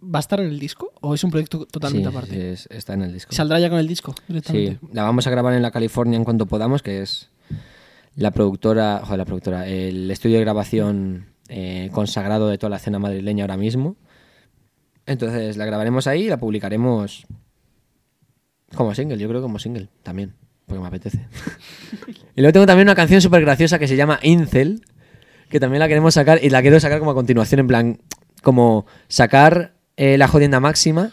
¿va a estar en el disco o es un proyecto totalmente Sí, aparte? es- está en el disco. ¿Saldrá ya con el disco Sí, directamente? la vamos a grabar en la California en cuanto podamos, que es la productora, joder, la productora, el estudio de grabación eh, consagrado de toda la escena madrileña ahora mismo. Entonces la grabaremos ahí y la publicaremos como single, yo creo que como single también, porque me apetece. *laughs* y luego tengo también una canción súper graciosa que se llama Incel, que también la queremos sacar y la quiero sacar como a continuación, en plan, como sacar eh, la jodienda máxima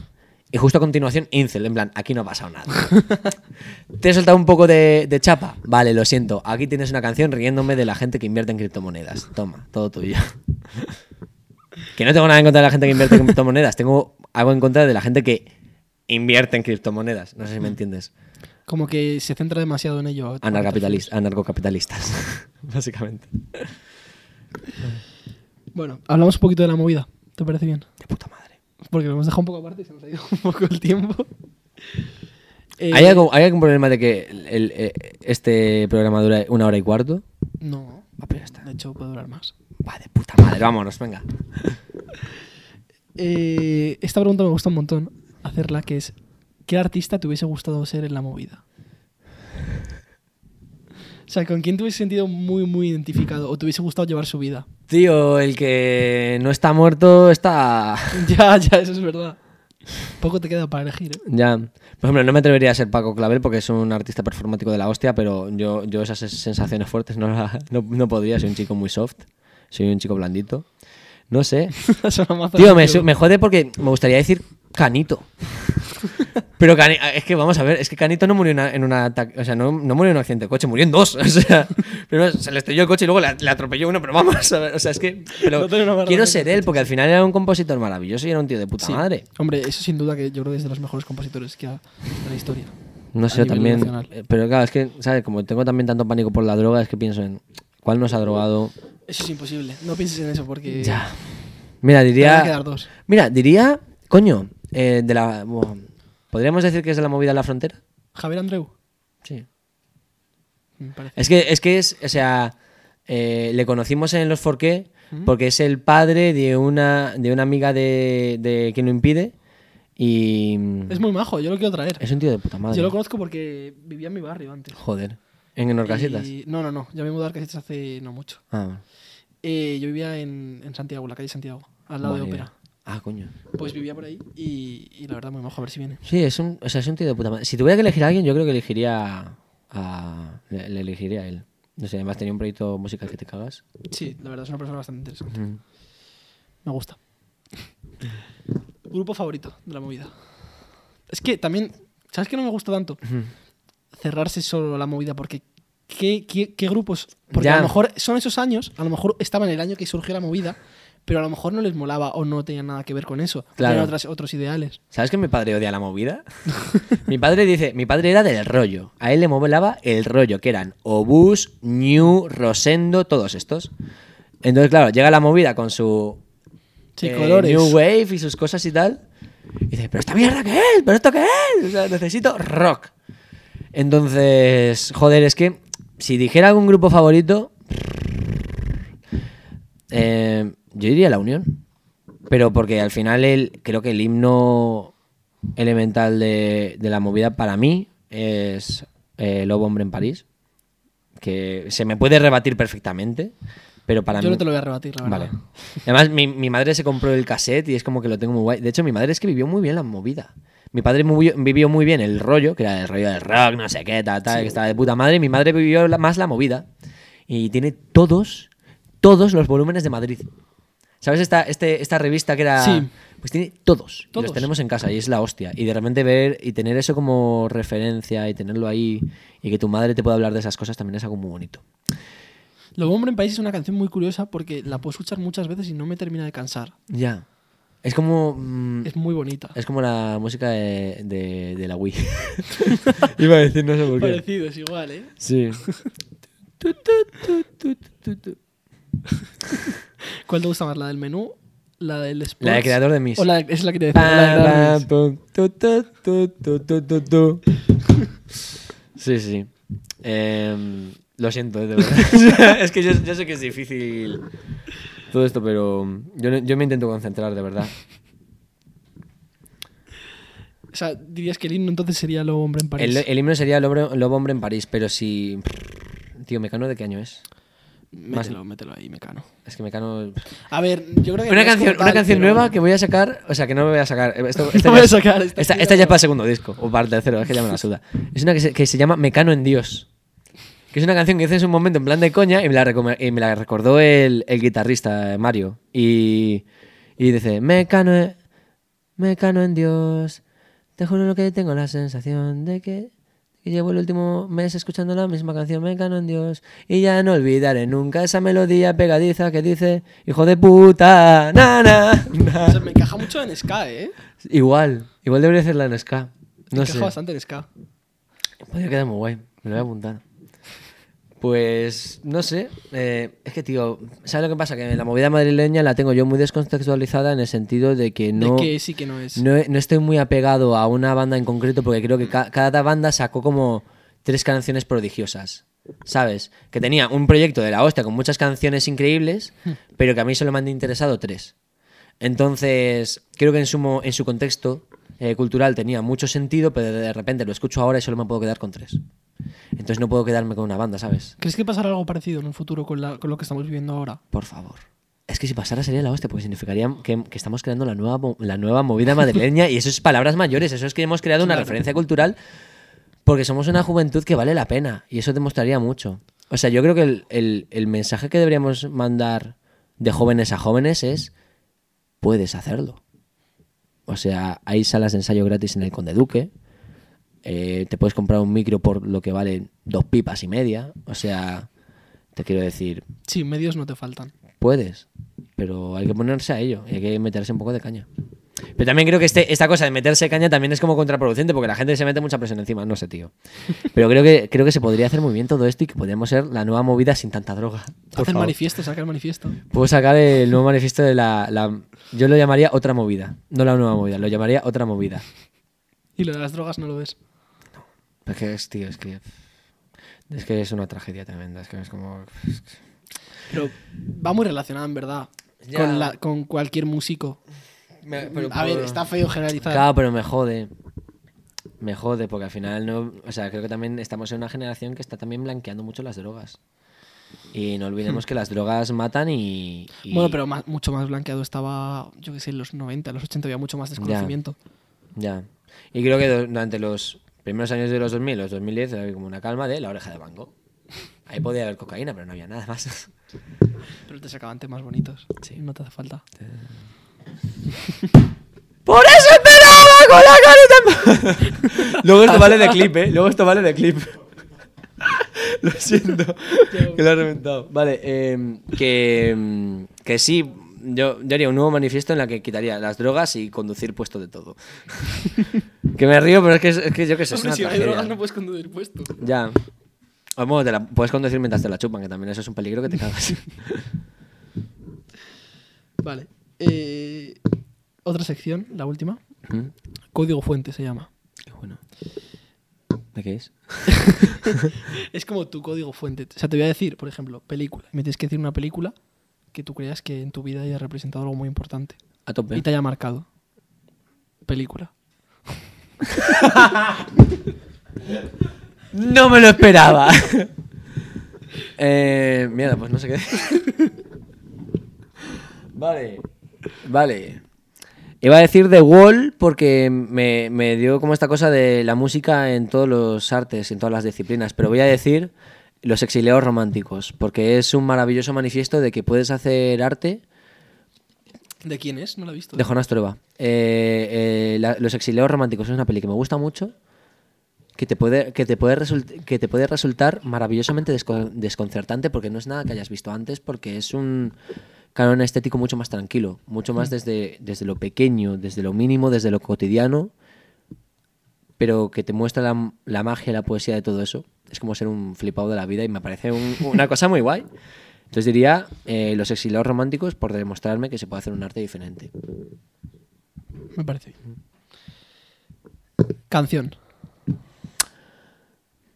y justo a continuación Incel, en plan, aquí no ha pasado nada. *laughs* ¿Te he soltado un poco de, de chapa? Vale, lo siento. Aquí tienes una canción riéndome de la gente que invierte en criptomonedas. Toma, todo tuyo. *laughs* que no tengo nada en contra de la gente que invierte en criptomonedas. Tengo algo en contra de la gente que invierte en criptomonedas. No sé si me entiendes. Como que se centra demasiado en ello. Anarcocapitalistas, *laughs* básicamente. Bueno, hablamos un poquito de la movida. ¿Te parece bien? De puta madre. Porque lo hemos dejado un poco aparte y se nos ha ido *laughs* un poco el tiempo. Eh, ¿Hay, algo- ¿Hay algún problema de que el- el- eh, este programa dura una hora y cuarto? No, Va, pero está. de hecho puede durar más. Va, de puta madre, vámonos, venga. *laughs* Eh, esta pregunta me gusta un montón hacerla, que es ¿qué artista te hubiese gustado ser en la movida? O sea, ¿con quién te hubiese sentido muy, muy identificado o te hubiese gustado llevar su vida? Tío, el que no está muerto está... *laughs* ya, ya, eso es verdad. Poco te queda para elegir, ¿eh? Ya. Por ejemplo, no me atrevería a ser Paco Clavel porque es un artista performático de la hostia, pero yo, yo esas sensaciones fuertes no, la- no, no podría. Soy un chico muy soft. Soy un chico blandito. No sé. *laughs* Tío, me jode porque me gustaría decir Canito. Pero Cani- es que vamos a ver, es que Canito no murió en un ataque, o sea, no, no murió en un accidente de coche, murió en dos. *laughs* O sea, primero se le estrelló el coche y luego le, le atropelló uno, pero vamos a ver, o sea, es que pero No quiero ser él porque al final era un compositor maravilloso y era un tío de puta Sí. madre. Hombre, eso sin duda que yo creo que es de los mejores compositores que ha de la historia. No sé, también. nacional. eh, Pero claro, es que, ¿sabes? Como tengo también tanto pánico por la droga, es que pienso en cuál nos ha drogado. Eso es imposible. No pienses en eso porque Ya. Mira, te van a diría. quedar dos. Mira, diría. Coño, eh, de la. bueno, ¿Podríamos decir que es de la movida en la frontera? Javier Andreu. Sí. Es que es, que es o sea, eh, le conocimos en los 4K porque es el padre de una, de una amiga de, de Quien lo impide y Es muy majo, yo lo quiero traer. es un tío de puta madre. Yo lo conozco porque vivía en mi barrio antes. Joder. En Orcasitas. Y- No, no, no. Ya me he mudado a Orcasitas hace no mucho. Ah, Eh, yo vivía en, en Santiago, en la calle Santiago, al lado de. Ópera. Ah, coño. Pues vivía por ahí y, y la verdad muy majo, a ver si viene. Sí, es un, o sea, es un tío de puta madre. Si tuviera que elegir a alguien, yo creo que elegiría a. Le, le elegiría a él. No sé, además tenía un proyecto musical que te cagas. Sí, la verdad es una persona bastante interesante. Mm. Me gusta. Grupo favorito de la movida. Es que también, ¿sabes qué no me gusta tanto? Cerrarse solo la movida porque ¿qué, qué, qué grupos? Porque Ya. a lo mejor son esos años, a lo mejor estaba en el año que surgió la movida, pero a lo mejor no les molaba o no tenían nada que ver con eso. Claro. Tenían otras, otros ideales. ¿Sabes que mi padre odia la movida? *laughs* mi padre dice, mi padre era del rollo. A él le molaba el rollo, que eran Obús, New, Rosendo, todos estos. Entonces, claro, llega la movida con su Sí, eh, colores. New Wave y sus cosas y tal. Y dice, pero esta mierda qué es, pero esto qué es. O sea, necesito rock. Entonces, joder, es que si dijera algún grupo favorito, eh, yo diría La Unión. Pero porque al final el, creo que el himno elemental de, de la movida para mí es eh, Lobo Hombre en París. Que se me puede rebatir perfectamente, pero para Yo mí... no te lo voy a rebatir, la verdad. Vale. *laughs* Además, mi, mi madre se compró el cassette y es como que lo tengo muy guay. De hecho, mi madre es que vivió muy bien la movida. Mi padre muy- vivió muy bien el rollo, que era el rollo del rock, no sé qué, tal, tal, que estaba de puta madre. Mi madre vivió la- más la movida. Y tiene todos, todos los volúmenes de Madrid. ¿Sabes esta, este, esta revista que era...? Sí. Pues tiene todos. Y Todos. los tenemos en casa y es la hostia. Y de repente ver y tener eso como referencia y tenerlo ahí y que tu madre te pueda hablar de esas cosas también es algo muy bonito. Lobo Hombre en País es una canción muy curiosa porque la puedo escuchar muchas veces y no me termina de cansar. Ya. Es como... mm, Es muy bonita. Es como la música de, de- de la Wii. *laughs* Iba a decir, no sé por qué. Parecido, es igual, ¿eh? Sí. *laughs* *laughs* ¿Cuál te gusta más, la del menú? ¿La del Sports? La de creador de Miss. O la de- es la que te decía. la de creador de. *laughs* Sí, sí. Em, lo siento, eh, de verdad. *laughs* es que yo, yo sé que es difícil todo esto, pero yo, yo me intento concentrar, de verdad. O sea, dirías que el himno entonces sería Lobo Hombre en París. El, el himno sería Lobo, Lobo Hombre en París, pero si... Tío, ¿Mecano de qué año es? Mételo, mételo ahí, Mecano. Es que Mecano... A ver, yo creo que. Una no canción, una tal, canción pero- nueva que voy a sacar, o sea, que no me voy a sacar. Esto, *laughs* No esta voy ya- a sacar esta Esta, ya es para el segundo disco, o para el tercero, es que ya me la suda. Es una que se, que se llama Mecano en Dios. Que es una canción que hice en un momento en plan de coña y me la, recome- y me la recordó el, el guitarrista eh, Mario. Y, y dice, Mecano, en- Mecano en Dios, te juro lo que tengo la sensación de que, que llevo el último mes escuchando la misma canción, Mecano en Dios, y ya no olvidaré nunca esa melodía pegadiza que dice, hijo de puta, na, na, na". O sea, me encaja mucho en Ska, ¿eh? Igual, igual debería hacerla en ska. No encaja sé. bastante en Ska. Podría quedar muy guay, me lo voy a apuntar. Pues no sé, eh, es que tío, ¿sabes lo que pasa? Que la movida madrileña la tengo yo muy descontextualizada en el sentido de que no, de que sí que no es. no, no estoy muy apegado a una banda en concreto porque creo que ca- cada banda sacó como tres canciones prodigiosas, ¿sabes? Que tenía un proyecto de la hostia con muchas canciones increíbles, pero que a mí solo me han interesado tres. Entonces, creo que en su, en su contexto eh, cultural tenía mucho sentido, pero de repente lo escucho ahora y solo me puedo quedar con tres. Entonces no puedo quedarme con una banda, ¿sabes? ¿Crees que pasará algo parecido en un futuro con, la- con lo que estamos viviendo ahora? Por favor. Es que si pasara sería la hostia, porque significaría que, que estamos creando la nueva, la nueva movida madrileña y eso es palabras mayores, eso es que hemos creado una Claro. referencia cultural porque somos una juventud que vale la pena y eso demostraría mucho. O sea, yo creo que el, el- el mensaje que deberíamos mandar de jóvenes a jóvenes es, puedes hacerlo. O sea, hay salas de ensayo gratis en el Conde Duque, eh, te puedes comprar un micro por lo que vale dos pipas y media, o sea, te quiero decir, Sí, medios no te faltan. Puedes, pero hay que ponerse a ello y hay que meterse un poco de caña. Pero también creo que este, esta cosa de meterse caña también es como contraproducente porque la gente se mete mucha presión encima, no sé, tío. *laughs* Pero creo que, creo que se podría hacer muy bien todo esto y que podríamos ser la nueva movida sin tanta droga. Por Hacer favor. manifiesto, sacar manifiesto. Puedo sacar el nuevo manifiesto de la, la- Yo lo llamaría otra movida, no la nueva movida, lo llamaría otra movida. Y lo de las drogas no lo ves. Es que es, tío, es que... Es que es una tragedia tremenda, es que es como... Pero va muy relacionado, en verdad. Ya. Con, la- con cualquier músico. A ver, está feo generalizar. Claro, pero me jode. Me jode, porque al final no. O sea, creo que también estamos en una generación que está también blanqueando mucho las drogas. Y no olvidemos que las drogas matan y. y- Bueno, pero más- mucho más blanqueado estaba, yo que sé, en los 90, en los 80 había mucho más desconocimiento. Ya. Y creo que durante los primeros años de los 2000, los 2010, había como una calma de la oreja de banco. Ahí *laughs* podía haber cocaína, pero no había nada más. Pero te sacaban temas bonitos. Sí. No te hace falta. ¡Por eso te daba con la carita! *laughs* Luego esto vale de clip, ¿eh? Luego esto vale de clip. *laughs* lo siento. que lo he reventado. Vale, eh, que, em, que sí, yo, yo haría un nuevo manifiesto en la que quitaría las drogas y conducir puesto de todo. *laughs* que me río, pero es que, es que yo que sé, es Hombre, una si hay drogas no puedes conducir puesto. Ya. O, bueno, te la puedes conducir mientras te la chupan, que también eso es un peligro que te cagas. Vale. Eh, otra sección, la última. ¿Mm? Código fuente se llama. Qué bueno. ¿De qué es? *laughs* Es como tu código fuente. O sea, te voy a decir, por ejemplo, película. Me tienes que decir una película que tú creas que en tu vida haya representado algo muy importante. A tope. y te haya marcado. Película. *laughs* No me lo esperaba. *laughs* eh, mierda, pues no sé qué. vale. Vale. Iba a decir The Wall porque me, me dio como esta cosa de la música en todos los artes, en todas las disciplinas, pero voy a decir Los exiliados románticos, porque es un maravilloso manifiesto de que puedes hacer arte ¿De quién es? No lo he visto. de Jonás Trueba. Eh, eh, la- Los exiliados románticos es una peli que me gusta mucho, que te puede, que te puede, result- que te puede resultar maravillosamente desco- desconcertante porque no es nada que hayas visto antes, porque es un canon estético mucho más tranquilo, mucho más desde, desde lo pequeño, desde lo mínimo, desde lo cotidiano, pero que te muestra la, la magia la poesía de todo eso. Es como ser un flipado de la vida y me parece un- una cosa muy guay. Entonces diría eh, los exiliados románticos por demostrarme que se puede hacer un arte diferente. Me parece. Canción.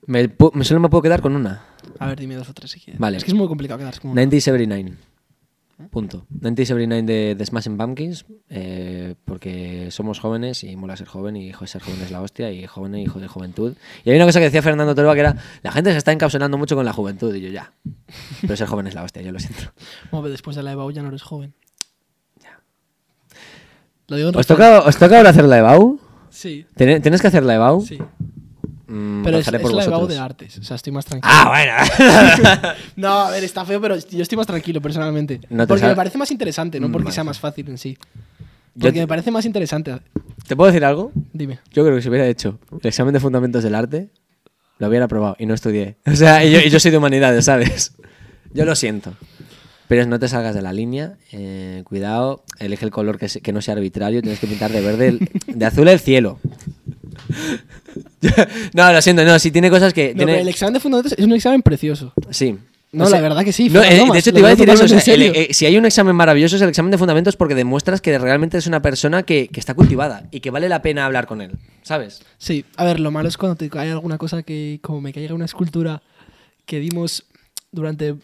Me, solo me puedo quedar con una. A ver, dime dos o tres si quieres. Vale. Es que es muy complicado quedarse con una. 1979. Punto. 1979 de, de Smashing Pumpkins. eh, porque somos jóvenes y mola ser joven y joder, ser joven es la hostia y joven y hijo de juventud. Y hay una cosa que decía Fernando Torba que era: la gente se está encapsulando mucho con la juventud. Y yo, ya. Pero ser joven es la hostia, yo lo siento. Que después de la EBAU ya no eres joven. Lo digo en ¿Os toca, ¿Os toca ahora hacer la EBAU? Sí, ¿Ten- ¿Tienes que hacer la EBAU? sí. Mm, Pero es, es por la vosotros. de artes. O sea, estoy más tranquilo. Ah, bueno. *laughs* No, a ver, está feo, pero yo estoy más tranquilo personalmente. No porque me parece más interesante, no Mm, porque vale. sea más fácil en sí. Porque te- me parece más interesante. ¿Te puedo decir algo? Dime. Yo creo que si hubiera hecho el examen de fundamentos del arte, lo hubiera probado y no estudié. *laughs* O sea, y yo, y yo soy de humanidades, ¿sabes? Yo lo siento. Pero no te salgas de la línea. eh, cuidado, elige el color que, se- que no sea arbitrario. Tienes que pintar de verde, el- de azul el cielo. *laughs* no, lo siento, no. Si tiene cosas que. No, tiene- pero el examen de fundamentos es un examen precioso. Sí. No, O sea, la verdad que sí. no, eh, de hecho, te iba a decir eso. o sea, el- eh, si hay un examen maravilloso es el examen de fundamentos porque demuestras que realmente es una persona que, que está cultivada y que vale la pena hablar con él. ¿Sabes? Sí, a ver, lo malo es cuando te cae alguna cosa que, como me caiga una escultura que dimos durante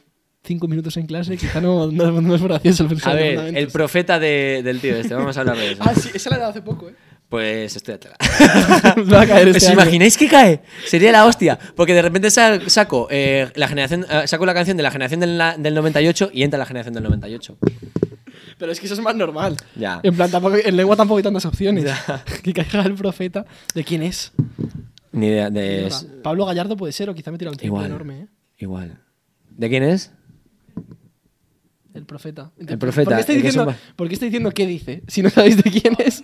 cinco minutos en clase, quizá no, *laughs* no, no es gracioso el A ver, el profeta de- del tío este, vamos a hablar de *laughs* eso. Ah, sí, esa la he dado hace poco, ¿eh? Pues estudiatela. *laughs* Va a caer este ¿Os año. imagináis que cae? Sería la hostia. Porque de repente sa- saco, eh, la generación, eh, saco la canción de la generación del, del 98 y entra la generación del 98. Pero es que eso es más normal. Ya. En plan, tampoco, en lengua tampoco hay tantas opciones. *laughs* que caiga el profeta. ¿De quién es? Ni idea de... Pablo Gallardo puede ser, o quizá me tira un triple Igual. enorme, ¿eh? Igual. ¿De quién es? El profeta. El profeta, ¿Por qué, que diciendo, son- ¿Por qué estoy diciendo qué dice? Si no sabéis de quién es.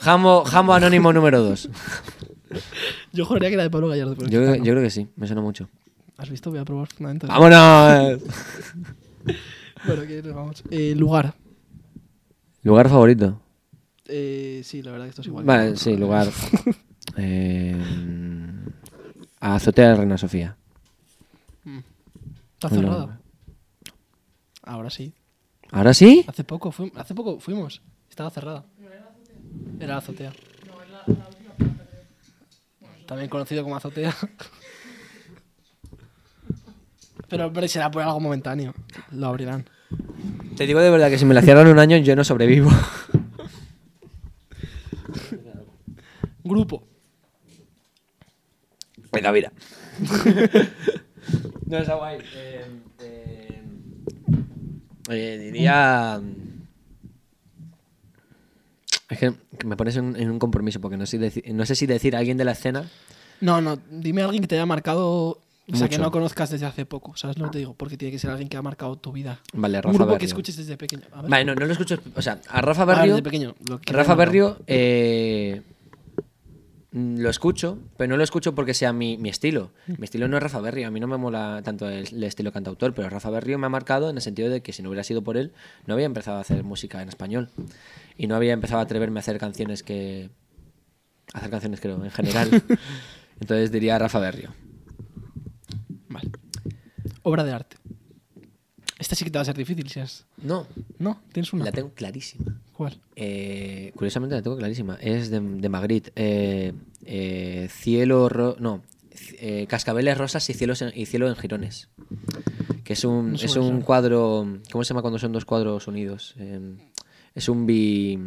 Jambo, Jambo Anónimo número 2. *laughs* Yo juraría que era de Pablo Gallardo. Pero Yo, creo- no. yo creo que sí, me suena mucho. ¿Has visto? Voy a probar fundamentos. ¡Vámonos! *laughs* Bueno, que nos vamos. Eh, lugar. ¿Lugar favorito? Eh, sí, la verdad que esto es igual. Vale, sí, lugar. *laughs* Eh, azotea de Reina Sofía. Está No. cerrada. Ahora sí. ¿Ahora sí? Hace poco, fuim- hace poco fuimos. Estaba cerrada. Era la azotea. También conocido como azotea. Pero hombre, será por algo momentáneo. Lo abrirán. Te digo de verdad que si me la cierran un año yo no sobrevivo. Grupo. Venga, mira. *laughs* no está guay. Eh, eh, diría. Es que me pones en, en un compromiso porque no sé, deci- no sé si decir a alguien de la escena. No, no, dime a alguien que te haya marcado. O sea, que Mucho. no conozcas desde hace poco. ¿Sabes lo que te digo? Porque tiene que ser alguien que ha marcado tu vida. Vale, Un Rafa grupo que Berrio. escuches desde pequeño. A ver. Vale, no, no lo escucho. O sea, a Rafa A ver, Berrio. desde pequeño. lo que te Rafa haya marcado. Berrio eh, mm, lo escucho, pero no lo escucho porque sea mi, mi estilo. Mi estilo no es Rafa Berrio. A mí no me mola tanto el, el estilo cantautor, pero Rafa Berrio me ha marcado en el sentido de que si no hubiera sido por él, no había empezado a hacer música en español. Y no había empezado a atreverme a hacer canciones que. a hacer canciones, creo, en general. *laughs* Entonces diría Rafa Berrio. Vale. Obra de arte. Esta sí que te va a ser difícil si has. No, No, tienes una. la tengo clarísima. ¿Cuál? Eh, curiosamente la tengo clarísima. Es de, de Magritte. Eh, eh, cielo. ro- no. cascabeles rosas y, cielos en- y cielo en jirones. Que es un, No es un es. cuadro. ¿Cómo se llama cuando son dos cuadros unidos? Eh, Es un bi...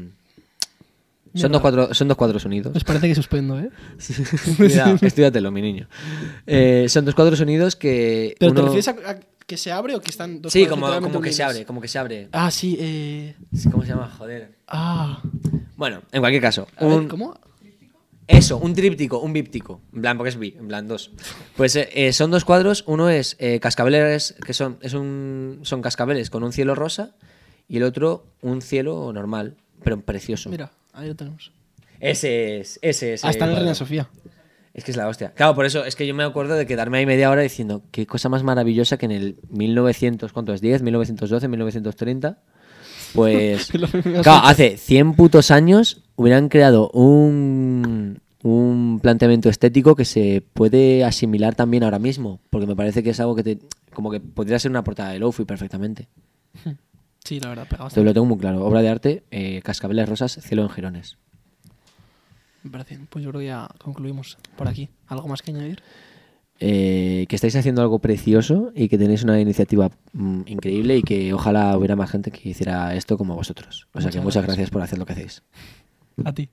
Son dos, cuatro, son dos cuadros unidos. Nos parece que suspendo, ¿eh? *laughs* Cuidado, estudiatelo, mi niño. Eh, son dos cuadros unidos que. ¿Pero te uno- refieres a, a que se abre o que están dos Sí, como, como que se abre, como que se abre. Ah, sí, eh... ¿Cómo se llama? Joder. Ah... Bueno, en cualquier caso. A ver, un- ¿cómo? Eso, un tríptico, un bíptico. En plan, porque es bi, en plan dos. Pues eh, eh, son dos cuadros. Uno es eh, cascabeles, que son, es un, son cascabeles con un cielo rosa. Y el otro, un cielo normal, pero precioso. Mira, ahí lo tenemos. Ese es, ese es. Ah, está en cuadro. Reina Sofía. Es que es la hostia. Claro, por eso es que yo me acuerdo de quedarme ahí media hora diciendo qué cosa más maravillosa que en el 1900, ¿cuánto es? ¿10? ¿1912? ¿1930? Pues. *laughs* Claro, hace 100 putos años hubieran creado un, un planteamiento estético que se puede asimilar también ahora mismo. Porque me parece que es algo que te. Como que podría ser una portada de Lofi perfectamente. Sí, la verdad, bastante. lo tengo muy claro. Obra de arte, eh, cascabeles rosas, cielo en jirones. Me parece. Pues yo creo que ya concluimos por aquí. ¿Algo más que añadir? eh, que estáis haciendo algo precioso y que tenéis una iniciativa mm, increíble y que ojalá hubiera más gente que hiciera esto como vosotros. O sea que Muchas muchas gracias. gracias por hacer lo que hacéis. A ti.